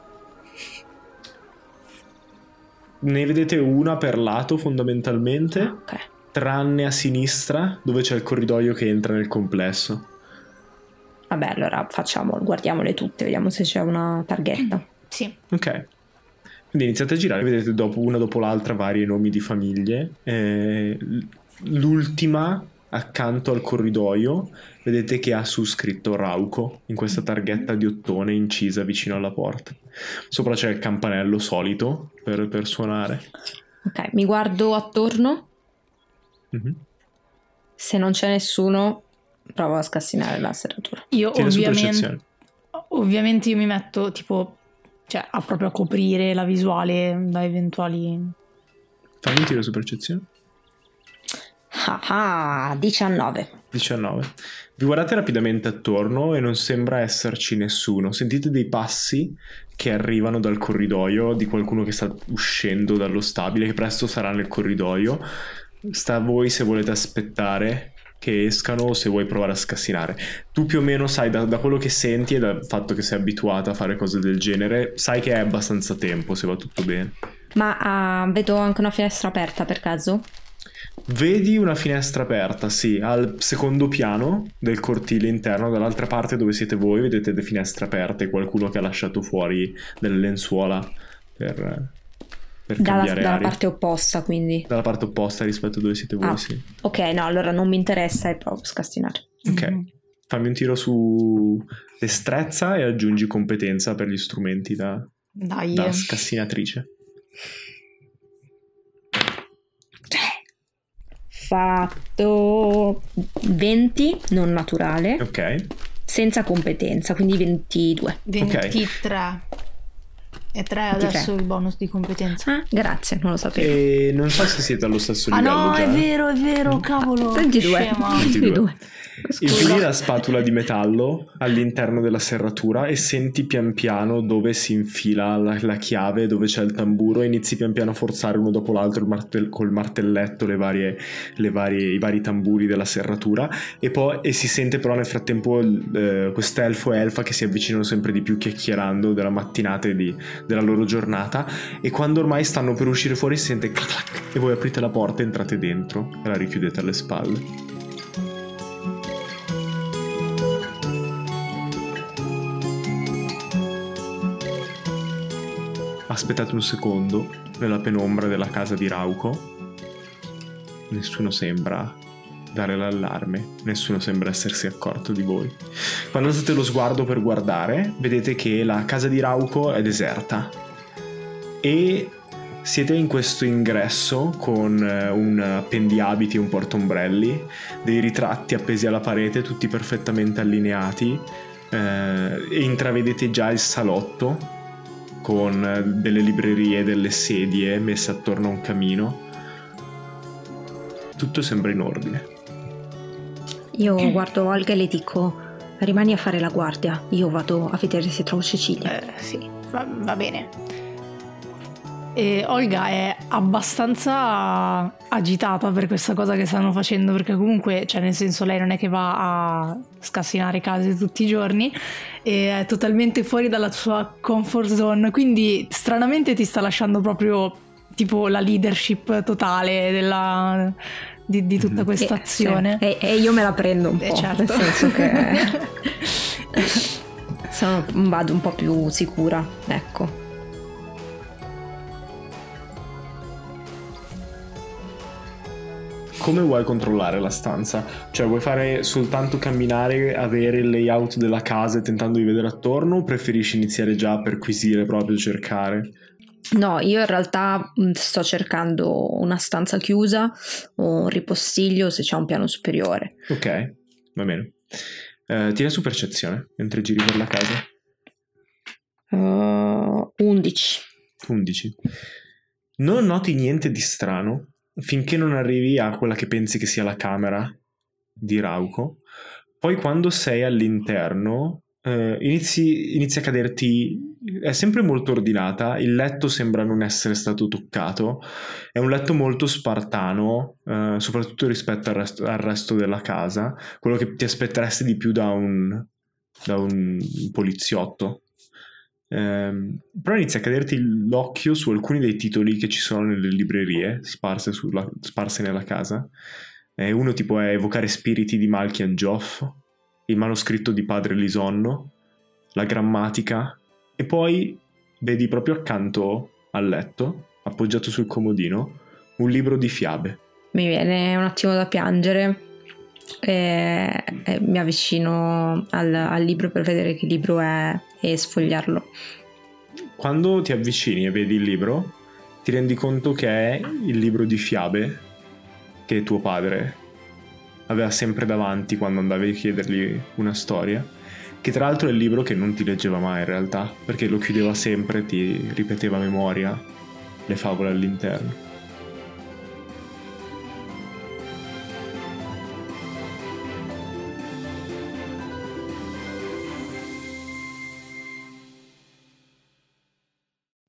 Ne vedete una per lato fondamentalmente, Ok. tranne a sinistra dove c'è il corridoio che entra nel complesso. Vabbè, allora facciamo, guardiamole tutte, vediamo se c'è una targhetta. Sì. Ok. Quindi iniziate a girare, vedete dopo, una dopo l'altra vari nomi di famiglie. Eh, l'ultima, accanto al corridoio, vedete che ha su scritto Rauco in questa targhetta di ottone incisa vicino alla porta. Sopra c'è il campanello solito per, per suonare. Ok, mi guardo attorno, Mhm. se non c'è nessuno provo a scassinare la serratura. Io su ovviamente, percezione. ovviamente io mi metto tipo, cioè a proprio a coprire la visuale da eventuali... Fammi un tiro su percezione. Ah, ah, 19. 19. Vi guardate rapidamente attorno e non sembra esserci nessuno. Sentite dei passi che arrivano dal corridoio di qualcuno che sta uscendo dallo stabile, che presto sarà nel corridoio. Sta a voi se volete aspettare che escano o se vuoi provare a scassinare. Tu più o meno sai da, da quello che senti e dal fatto che sei abituata a fare cose del genere, sai che è abbastanza tempo se va tutto bene. Ma ah, vedo anche una finestra aperta per caso? Vedi una finestra aperta, sì, al secondo piano del cortile interno, dall'altra parte dove siete voi, vedete le finestre aperte, qualcuno che ha lasciato fuori delle lenzuola per, per Dalla, cambiare dalla parte opposta, quindi. Dalla parte opposta rispetto a dove siete voi, Ah. sì. Ok, no, allora non mi interessa e provo a scassinare. Ok, Mhm. fammi un tiro su destrezza e aggiungi competenza per gli strumenti da, Dai. da scassinatrice. Fatto 20, non naturale, Ok, senza competenza, quindi 22. 23. E tre adesso il bonus di competenza. Ah, grazie, non lo sapevo. E non so se siete allo stesso Ah livello. no, già. è vero, è vero, cavolo. 22. scema. 22. Infili la spatola di metallo all'interno della serratura e senti pian piano dove si infila la, la chiave, dove c'è il tamburo e inizi pian piano a forzare uno dopo l'altro il martell- col martelletto le varie, le varie- i vari tamburi della serratura e poi e si sente però nel frattempo eh, quest'elfo e elfa che si avvicinano sempre di più chiacchierando della mattinata e di- della loro giornata e quando ormai stanno per uscire fuori si sente clac e voi aprite la porta e entrate dentro e la richiudete alle spalle. Aspettate un secondo nella penombra della casa di Rauco. Nessuno sembra dare l'allarme, nessuno sembra essersi accorto di voi. Quando alzate lo sguardo per guardare, vedete che la casa di Rauco è deserta e siete in questo ingresso con eh, un appendiabiti e un portombrelli, dei ritratti appesi alla parete, tutti perfettamente allineati, eh, e intravedete già il salotto con eh, delle librerie delle sedie messe attorno a un camino. Tutto sembra in ordine. Io guardo Olga e le dico: Rimani a fare la guardia. Io vado a vedere se trovo Cecilia. Eh, sì, va, va bene. E Olga è abbastanza agitata per questa cosa che stanno facendo, perché comunque, cioè nel senso lei non è che va a scassinare case tutti i giorni, e è totalmente fuori dalla sua comfort zone, quindi stranamente ti sta lasciando proprio tipo la leadership totale della- di, di tutta Mhm. questa Eh, azione. E, e io me la prendo un Eh, po'. certo. Nel senso che sono- vado un po' più sicura. Ecco. Come vuoi controllare la stanza? Cioè, vuoi fare soltanto camminare, avere il layout della casa e tentando di vedere attorno? O preferisci iniziare già a perquisire proprio, cercare? No, io in realtà sto cercando una stanza chiusa o un ripostiglio se c'è un piano superiore. Ok, va bene. Eh, tira su percezione mentre giri per la casa. Uh, 11. 11. Non noti niente di strano finché non arrivi a quella che pensi che sia la camera di Rauco. Poi quando sei all'interno eh, inizi, inizi a caderti... È sempre molto ordinata, il letto sembra non essere stato toccato, è un letto molto spartano, eh, soprattutto rispetto al resto, al resto della casa, quello che ti aspetteresti di più da un, da un poliziotto. Ehm, però inizia a caderti l'occhio su alcuni dei titoli che ci sono nelle librerie sparse, sulla- sparse nella casa. Eh, uno tipo è Evocare spiriti di Malkian Joff, il manoscritto di Padre Lisonno, la grammatica, e poi vedi proprio accanto al letto, appoggiato sul comodino, un libro di fiabe. Mi viene un attimo da piangere e, e mi avvicino al, al libro per vedere che libro è e sfogliarlo. Quando ti avvicini e vedi il libro, ti rendi conto che è il libro di fiabe che tuo padre aveva sempre davanti quando andavi a chiedergli una storia, che tra l'altro è il libro che non ti leggeva mai in realtà, perché lo chiudeva sempre, ti ripeteva a memoria le favole all'interno.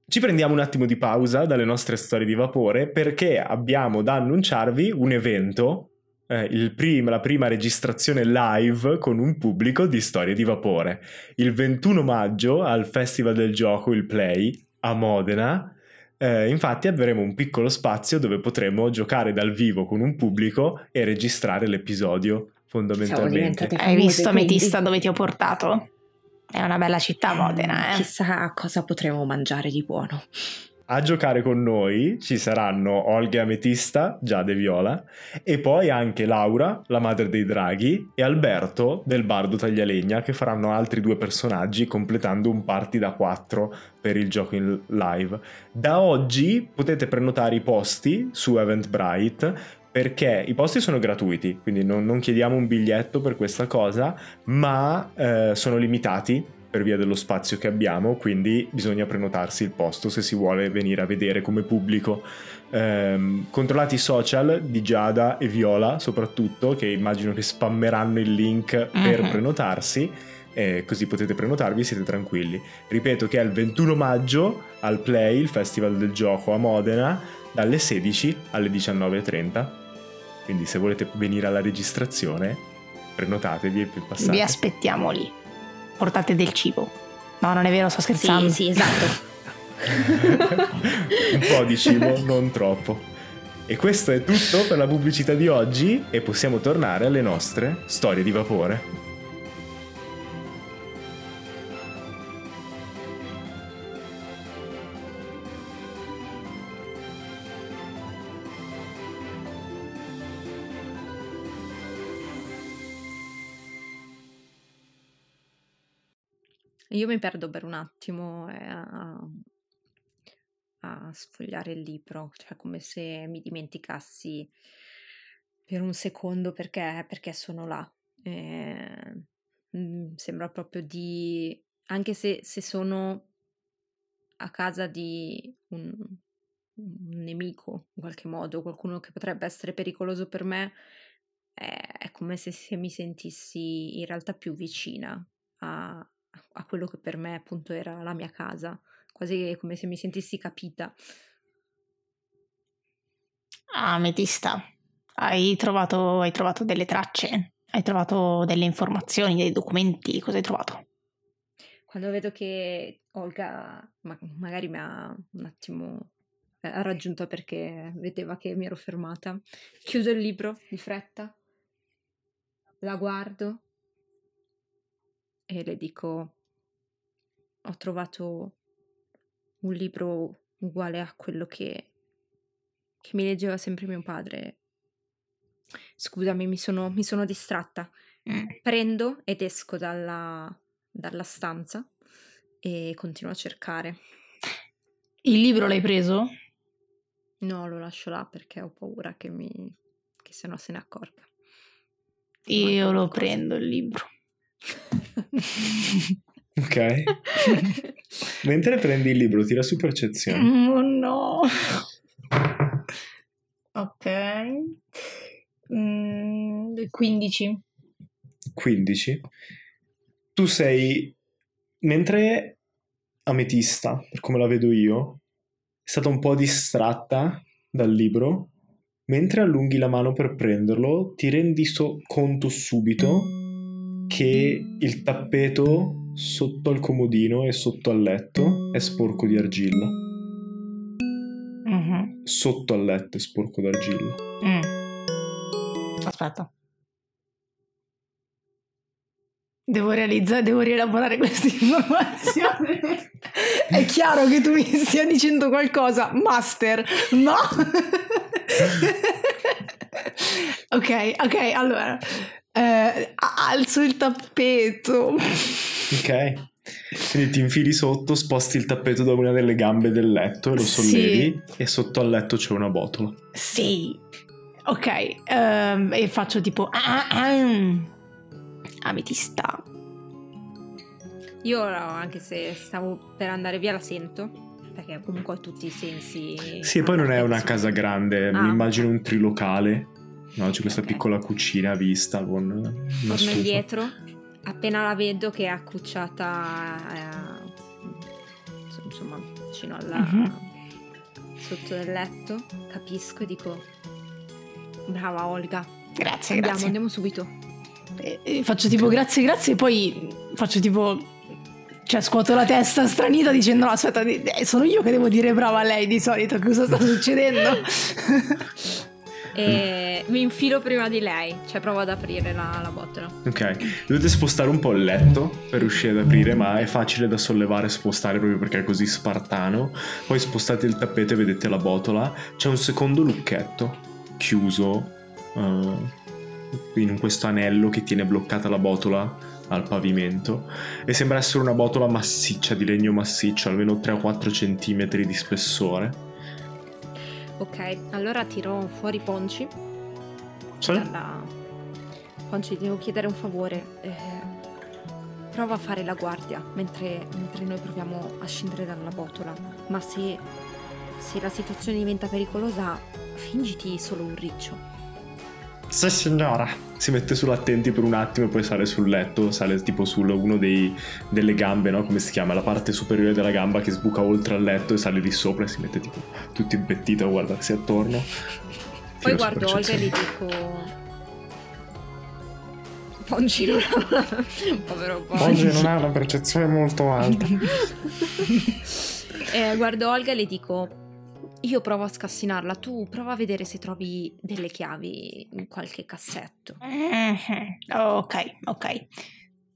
Ci prendiamo un attimo di pausa dalle nostre storie di vapore perché abbiamo da annunciarvi un evento, eh, il prim- la prima registrazione live con un pubblico di storie di vapore. Il 21 maggio al Festival del Gioco, il Play, a Modena. Eh, infatti avremo un piccolo spazio dove potremo giocare dal vivo con un pubblico e registrare l'episodio fondamentalmente. diventate Hai visto quindi- Ametista dove ti ho portato? È una bella città Modena, eh. Chissà cosa potremo mangiare di buono. A giocare con noi ci saranno Olga Ametista, Giade Viola, e poi anche Laura, la madre dei draghi, e Alberto del Bardo Taglialegna, che faranno altri due personaggi, completando un party da quattro per il gioco in live. Da oggi potete prenotare i posti su Eventbrite perché i posti sono gratuiti, quindi non, non chiediamo un biglietto per questa cosa, ma eh, sono limitati per via dello spazio che abbiamo, quindi bisogna prenotarsi il posto se si vuole venire a vedere come pubblico. Ehm, controllate i social di Giada e Viola soprattutto, che immagino che spammeranno il link per Mhm. prenotarsi. E così potete prenotarvi e siete tranquilli. Ripeto che è il 21 maggio al Play, il Festival del Gioco a Modena, dalle 16 alle 19.30. Quindi se volete venire alla registrazione, prenotatevi e passate. Vi aspettiamo lì. Portate del cibo. No, non è vero, sto Sì, scherzando. sì, esatto. Un po' di cibo, non troppo. E questo è tutto per la pubblicità di oggi e possiamo tornare alle nostre storie di vapore. Io mi perdo per un attimo eh, a, a sfogliare il libro, cioè come se mi dimenticassi per un secondo perché, perché sono là. Eh, mm, sembra proprio di... anche se, se sono a casa di un, un nemico in qualche modo, qualcuno che potrebbe essere pericoloso per me, è, è come se, se mi sentissi in realtà più vicina a, a quello che per me appunto era la mia casa, quasi come se mi sentissi capita. Ah, hai trovato, hai trovato delle tracce? Hai trovato delle informazioni, dei documenti? Cosa hai trovato? Quando vedo che Olga ma- magari mi ha un attimo eh, raggiunto perché vedeva che mi ero fermata, chiudo il libro di fretta, la guardo e le dico ho trovato un libro uguale a quello che, che mi leggeva sempre mio padre. Scusami, mi sono, mi sono distratta. Mm. Prendo ed esco dalla, dalla stanza e continuo a cercare. Il libro l'hai preso? No, lo lascio là perché ho paura che mi... che se no se ne accorga. Io lo prendo il libro. Ok. Mentre prendi il libro, tira su percezione. Oh no. Ok. Mm, 15. 15. Tu sei. Mentre Ametista, per come la vedo io, è stata un po' distratta dal libro. Mentre allunghi la mano per prenderlo, ti rendi so- conto subito che il tappeto sotto al comodino e sotto al letto è sporco di argilla. Mhm. Sotto al letto è sporco d'argilla. Mm. Aspetta. Devo realizzare, devo rielaborare questa informazione. È chiaro che tu mi stia dicendo qualcosa, master, no? ok, ok, allora. Alzo il tappeto. Ok. Quindi ti infili sotto, sposti il tappeto da una delle gambe del letto e lo Sì. sollevi e sotto al letto c'è una botola. Sì. Ok, ehm, e faccio tipo... Ah, ah, ametista. Io ora, anche se stavo per andare via, la sento. Perché comunque ho tutti i sensi. Sì, e poi non è una casa grande, Ah, mi immagino un trilocale. No, c'è questa Ok. piccola cucina a vista con una Torno stufa. indietro. Appena la vedo che è accucciata eh, insomma vicino alla Mhm. sotto del letto, capisco e dico brava Olga, Grazie, andiamo, grazie. andiamo subito. E- e faccio tipo grazie, grazie e poi faccio tipo... Cioè scuoto la testa stranita dicendo no aspetta, eh, sono io che devo dire brava a lei di solito, cosa sta succedendo? E mi infilo prima di lei, cioè provo ad aprire la, la botola. Ok, dovete spostare un po' il letto per riuscire ad aprire, ma è facile da sollevare e spostare proprio perché è così spartano. Poi spostate il tappeto e vedete la botola. C'è un secondo lucchetto chiuso eh, in questo anello che tiene bloccata la botola al pavimento e sembra essere una botola massiccia di legno massiccio, almeno 3 o 4 centimetri di spessore. Ok, allora tiro fuori Ponci. Sì? Dalla... Ponci, devo chiedere un favore. Eh, prova a fare la guardia mentre, mentre noi proviamo a scendere dalla botola. Ma se, se la situazione diventa pericolosa, fingiti solo un riccio. Sì, signora. Si mette sull'attenti per un attimo e poi sale sul letto, sale tipo su uno dei, delle gambe, no? Come si chiama? La parte superiore della gamba che sbuca oltre al letto e sale lì sopra e si mette tipo tutto impettito a guardarsi attorno. Poi Tiro guardo Olga e gli dico... Pongi non Povero. Oggi non ha una percezione molto alta. Eh, guardo Olga e le dico... Io provo a scassinarla, tu prova a vedere se trovi delle chiavi in qualche cassetto. Mhm. Ok, ok.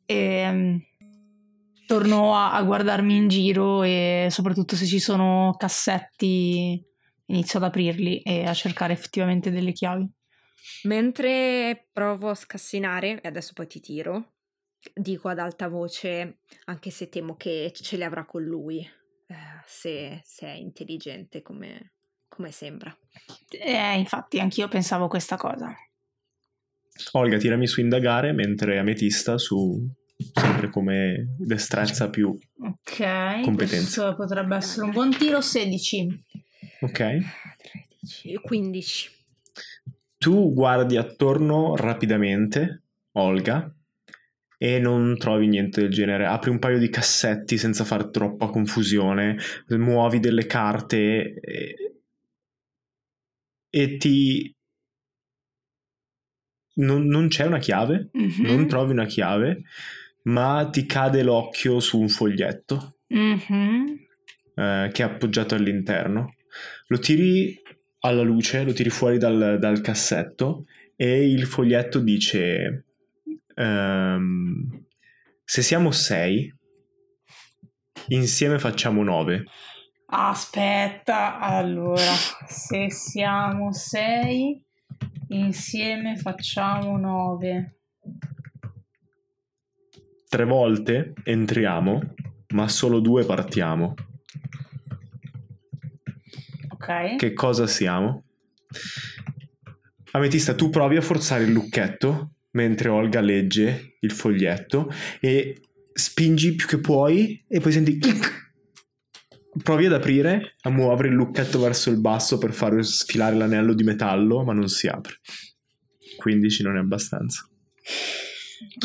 Ehm, torno a, a guardarmi in giro e soprattutto se ci sono cassetti inizio ad aprirli e a cercare effettivamente delle chiavi. Mentre provo a scassinare, e adesso poi ti tiro, dico ad alta voce, anche se temo che ce le avrà con lui, eh, se, se è intelligente come, come sembra. Eh, infatti anch'io pensavo questa cosa. Olga, tirami su indagare, mentre Ametista su sempre come destrezza più. Ok, Competenze. questo potrebbe essere un buon tiro, 16. Ok? 13, 15. Tu guardi attorno rapidamente, Olga, e non trovi niente del genere. Apri un paio di cassetti senza fare troppa confusione, muovi delle carte e, e ti... Non, non c'è una chiave, Mhm. non trovi una chiave, ma ti cade l'occhio su un foglietto Mhm. eh, che è appoggiato all'interno. Lo tiri alla luce, lo tiri fuori dal, dal cassetto e il foglietto dice: ehm, Se siamo sei, insieme facciamo nove. Aspetta, allora, se siamo sei, insieme facciamo nove. Tre volte entriamo, ma solo due partiamo. Ok? Che cosa siamo? Ametista, tu provi a forzare il lucchetto mentre Olga legge il foglietto e spingi più che puoi e poi senti clic. Provi ad aprire, a muovere il lucchetto verso il basso per far sfilare l'anello di metallo, ma non si apre. 15 non è abbastanza.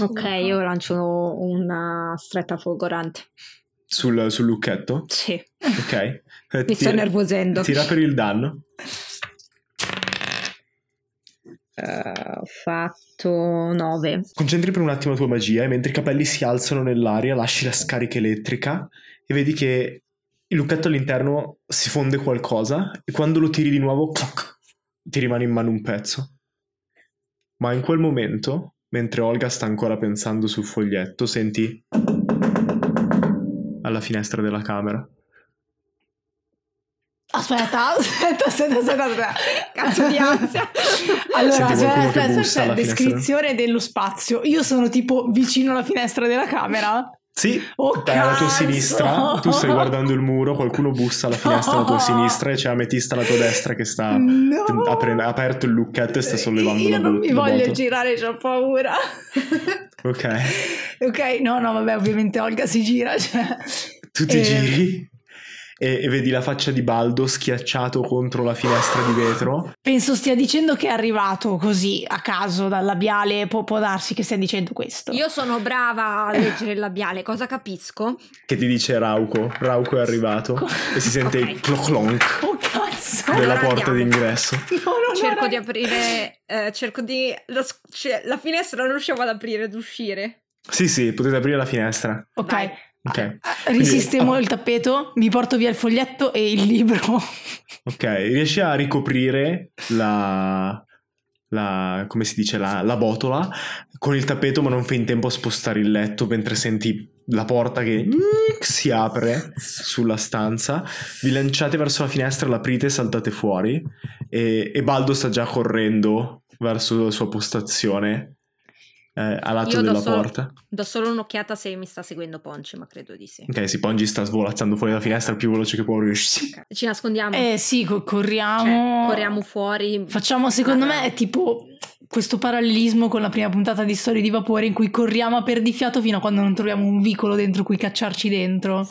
Ok, io lancio una stretta folgorante. Sul, sul lucchetto? Sì, Ok. Mi sto nervosendo. Tira per il danno. Eh, ho fatto 9. Concentri per un attimo la tua magia e mentre i capelli si alzano nell'aria lasci la scarica elettrica e vedi che il lucchetto all'interno si fonde qualcosa e quando lo tiri di nuovo clac, ti rimane in mano un pezzo. Ma in quel momento, mentre Olga sta ancora pensando sul foglietto, senti alla finestra della camera. Aspetta, aspetta, aspetta, aspetta, aspetta. Cazzo di ansia. Allora, aspetta, aspetta, aspetta, descrizione dello spazio. Io sono tipo vicino alla finestra della camera. Sì, Oh, è alla tua sinistra, tu stai guardando il muro, qualcuno bussa alla finestra alla tua sinistra e c'è Ametista alla tua destra che sta No. ha pre- ha aperto il lucchetto e sta sollevando Io la non bot- mi la voglio botola. girare, ho paura. Ok, ok, no, no, vabbè, ovviamente Olga si gira. Cioè. tu ti Eh, giri e, e vedi la faccia di Baldo schiacciato contro la finestra di vetro. Penso stia dicendo che è arrivato così a caso dal labiale. Può, può darsi che stia dicendo questo. Io sono brava a leggere il labiale, cosa capisco? Che ti dice Rauco. Rauco è arrivato e si sente Ok. il clonk Oh cazzo! della Allora porta andiamo. d'ingresso. No, no, no, Cerco no. di aprire, eh, cerco di... La, cioè, la finestra non riuscivo ad aprire ed uscire. Sì, sì, potete aprire la finestra. Ok. Vai. Ok. Eh, Risistemo Quindi- il tappeto, mi porto via il foglietto e il libro. Ok, riesci a ricoprire la, la come si dice, la, la botola con il tappeto, ma non fai in tempo a spostare il letto mentre senti la porta che si apre sulla stanza. Vi lanciate verso la finestra, l'aprite e saltate fuori. E, e Baldo sta già correndo verso la sua postazione eh, a lato Io do della solo- porta. Do solo un'occhiata se mi sta seguendo Ponce, ma credo di sì. Ok, si Pongi sta svolazzando fuori dalla finestra il più veloce che può riuscire. Ok. Ci nascondiamo. Eh sì, co- Cioè, corriamo. corriamo fuori. Facciamo, secondo Ah. me, è tipo questo parallelismo con la prima puntata di Storie di Vapore in cui corriamo a perdifiato fino a quando non troviamo un vicolo dentro cui cacciarci dentro.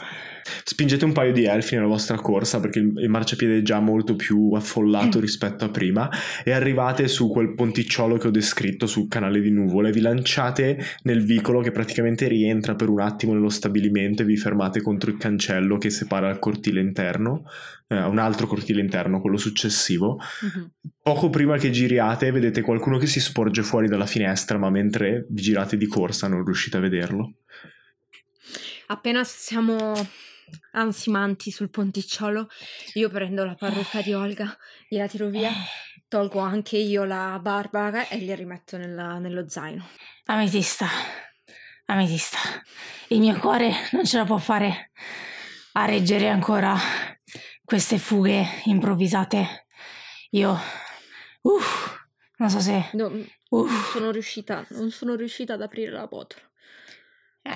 Spingete un paio di elfi nella vostra corsa perché il, marciapiede è già molto più affollato rispetto a prima e arrivate su quel ponticciolo che ho descritto sul canale di nuvole, vi lanciate nel vicolo che praticamente rientra per un attimo nello stabilimento e vi fermate contro il cancello che separa il cortile interno, eh, un altro cortile interno, quello successivo. Mhm. Poco prima che giriate vedete qualcuno che si sporge fuori dalla finestra ma mentre vi girate di corsa non riuscite a vederlo. Appena siamo ansimanti sul ponticciolo, io prendo la parrucca di Olga, gliela tiro via, tolgo anche io la barba e li rimetto nella- nello zaino. Ametista, ametista, il mio cuore non ce la può fare a reggere ancora queste fughe improvvisate. Io, uff, non so se, No, non uff, sono riuscita, non sono riuscita ad aprire la botola. eh,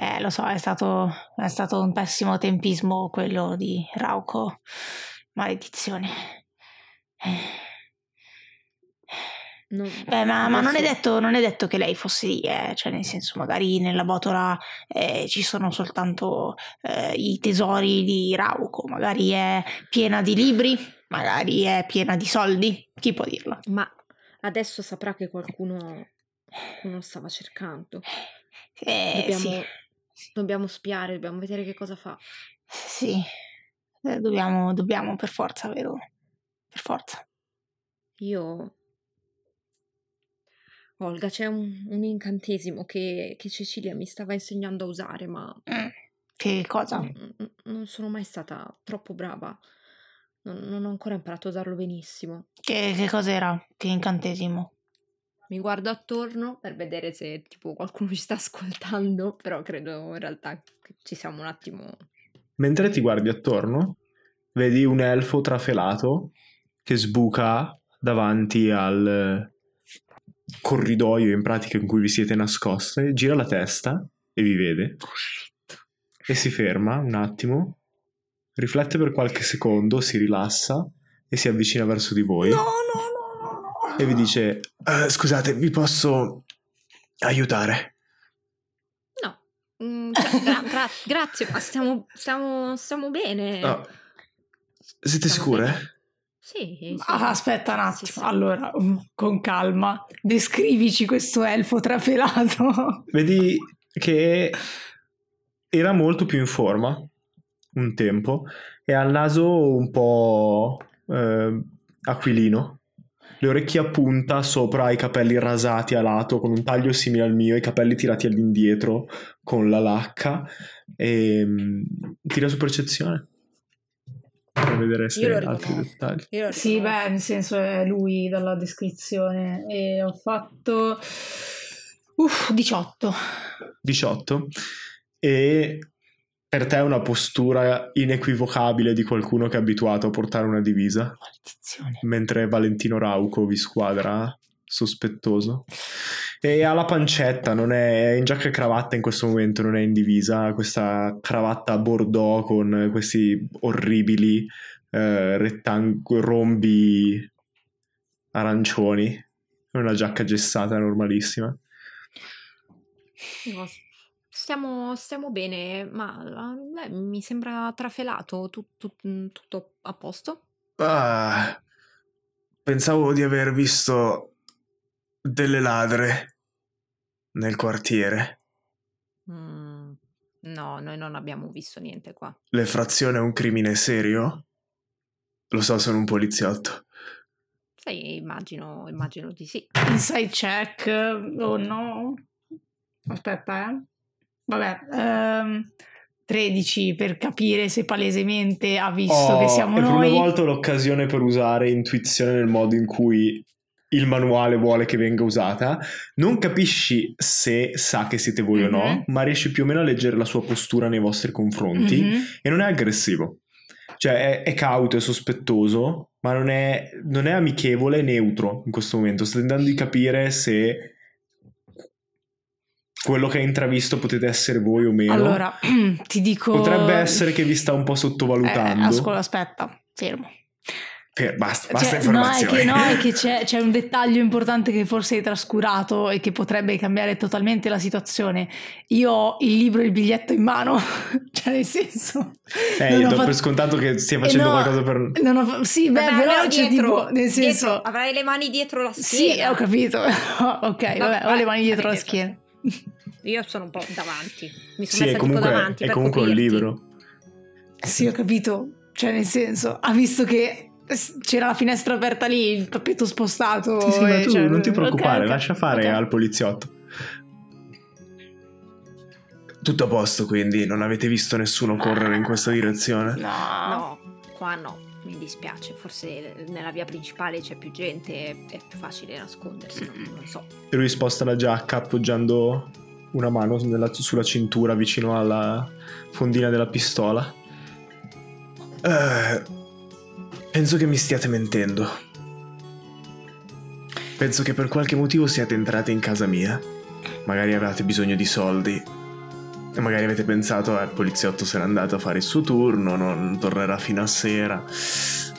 eh, lo so, è stato, è stato un pessimo tempismo quello di Rauco. Maledizione. Eh. Non- Beh, ma, ma non, è detto, non è detto che lei fosse lì, eh. cioè nel senso magari nella botola eh, ci sono soltanto eh, i tesori di Rauco, magari è piena di libri, magari è piena di soldi, chi può dirlo? Ma adesso saprà che qualcuno, qualcuno stava cercando. Eh, Dobbiamo, sì, dobbiamo spiare, dobbiamo vedere che cosa fa. sì, Eh, dobbiamo, dobbiamo per forza, vero? Per forza. Io... Olga, c'è un, un incantesimo che, che Cecilia mi stava insegnando a usare, ma Mm, Che cosa? n- n- non sono mai stata troppo brava. Non, non ho ancora imparato a usarlo benissimo. Che, che cos'era? Che incantesimo? Mi guardo attorno per vedere se tipo qualcuno ci sta ascoltando, però credo in realtà che ci siamo un attimo... Mentre ti guardi attorno, vedi un elfo trafelato che sbuca davanti al corridoio in pratica in cui vi siete nascoste, gira la testa e vi vede e si ferma un attimo, riflette per qualche secondo, si rilassa e si avvicina verso di voi no, no, no. E vi dice "Eh, scusate, vi posso aiutare? No, mm, gra- gra- gra- grazie, ma stiamo, stiamo, stiamo bene. Ah, siete Stiamo sicure? bene. Sì, sì. Ah, aspetta un Sì, attimo, sì. allora, mm, con calma, descrivici questo elfo trafelato. Vedi che era molto più in forma un tempo e ha il naso un po' eh, aquilino, le orecchie a punta sopra i capelli rasati a lato con un taglio simile al mio, i capelli tirati all'indietro con la lacca. E mm, tira su percezione. Per vedere se Io lo altri dettagli. Io Sì, beh, nel senso è lui dalla descrizione. E ho fatto uff, 18. 18 e per te è una postura inequivocabile di qualcuno che è abituato a portare una divisa, Maledizione. mentre Valentino Rauco vi squadra sospettoso. E ha la pancetta, non è, in giacca e cravatta in questo momento, non è in divisa, questa cravatta a bordeaux con questi orribili eh, rettang- rombi arancioni, è una giacca gessata normalissima. No, Stiamo, stiamo bene, ma lei mi sembra trafelato. Tu- tu- mm, tutto a posto? Ah, pensavo di aver visto delle ladre nel quartiere. Mm, no, noi non abbiamo visto niente qua. L'effrazione è un crimine serio? Lo so, sono un poliziotto. Sì, immagino, immagino di sì. Inside check o no? Aspetta, eh. Vabbè, ehm, 13 per capire se palesemente ha visto Oh, che siamo e per noi. una volta l'occasione per usare intuizione nel modo in cui il manuale vuole che venga usata. Non capisci se sa che siete voi o no, Mhm. ma riesci più o meno a leggere la sua postura nei vostri confronti. Mhm. e non è aggressivo. Cioè è, è cauto, è sospettoso, ma non è, non è amichevole, è neutro in questo momento. Sta tentando di capire se quello che ha intravisto potete essere voi o meno. Allora, ti dico... Potrebbe essere che vi sta un po' Eh, sottovalutando. ascolta, aspetta, fermo. Per- basta, basta Cioè, no, è che, no, è che c'è, c'è un dettaglio importante che forse hai trascurato e che potrebbe cambiare totalmente la situazione. Io ho il libro e il biglietto in mano, cioè nel senso... Eh, io ho do fatto- per scontato che stia Eh, facendo no, qualcosa per... non ho fa- Sì, beh, Vabbè, però c'è dietro, tipo, nel dietro, senso... avrai le mani dietro la Sì, schiena. ho capito. ok, vabbè, ho le mani dietro la avete- schiena. Io sono un po' davanti. Mi sono Sì, messa comunque, tipo davanti è per comunque un coprirti. libro. Sì, ho capito. Cioè, nel senso, ha visto che c'era la finestra aperta lì, il tappeto spostato. Sì, sì, ma tu cioè- non ti preoccupare, ok, ok, lascia fare ok. al poliziotto. Tutto a posto, quindi non avete visto nessuno correre in questa direzione? No. No, qua no, mi dispiace. Forse nella via principale c'è più gente, è è più facile nascondersi, non, non so. E lui sposta la giacca appoggiando una mano nella- sulla cintura vicino alla fondina della pistola. Eh, penso che mi stiate mentendo. Penso che per qualche motivo siate entrati in casa mia. Magari avevate bisogno di soldi. E magari avete pensato, eh, il poliziotto se n'è andato a fare il suo turno, non tornerà fino a sera.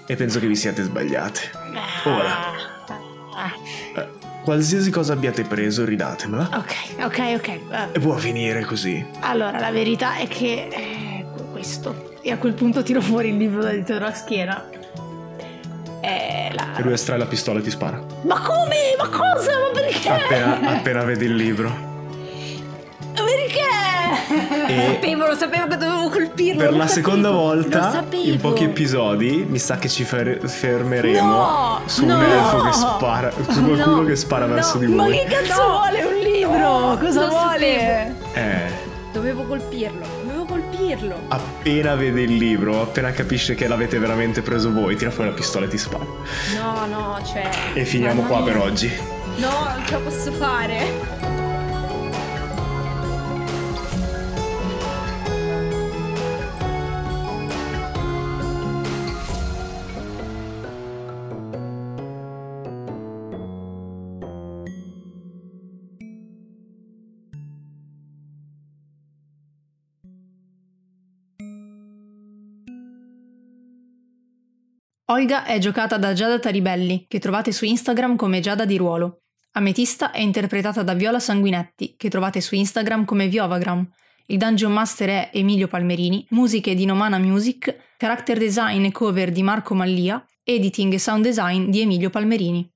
E penso che vi siate sbagliate. Ora. Eh, qualsiasi cosa abbiate preso, ridatemela. Ok, ok, ok. eh, E può finire così. Allora, la verità è che eh, questo. E a quel punto tiro fuori il libro da dietro la schiena. Eh, la- E lui estrae la pistola e ti spara. Ma come? Ma cosa? Ma perché? Appena, appena vedi il libro. Perché? E Sapevo, lo sapevo che dovevo colpirlo. per lo la sapevo, seconda lo volta, sapevo. in pochi episodi, mi sa che ci fer- fermeremo No, su no. un elfo che spara. Su qualcuno No, che spara no. verso di Ma voi. che cazzo No. vuole un libro? No, Cosa lo vuole? Eh. Dovevo colpirlo, dovevo colpirlo. Appena vede il libro, appena capisce che l'avete veramente preso voi, tira fuori la pistola e ti spara. No, no, cioè. E finiamo qua mia. per oggi. No, non ce la posso fare. Olga è giocata da Giada Taribelli, che trovate su Instagram come Giada di Ruolo. Ametista è interpretata da Viola Sanguinetti, che trovate su Instagram come Viovagram. Il Dungeon Master è Emilio Palmerini, musiche di Nomana Music, character design e cover di Marco Mallia, editing e sound design di Emilio Palmerini.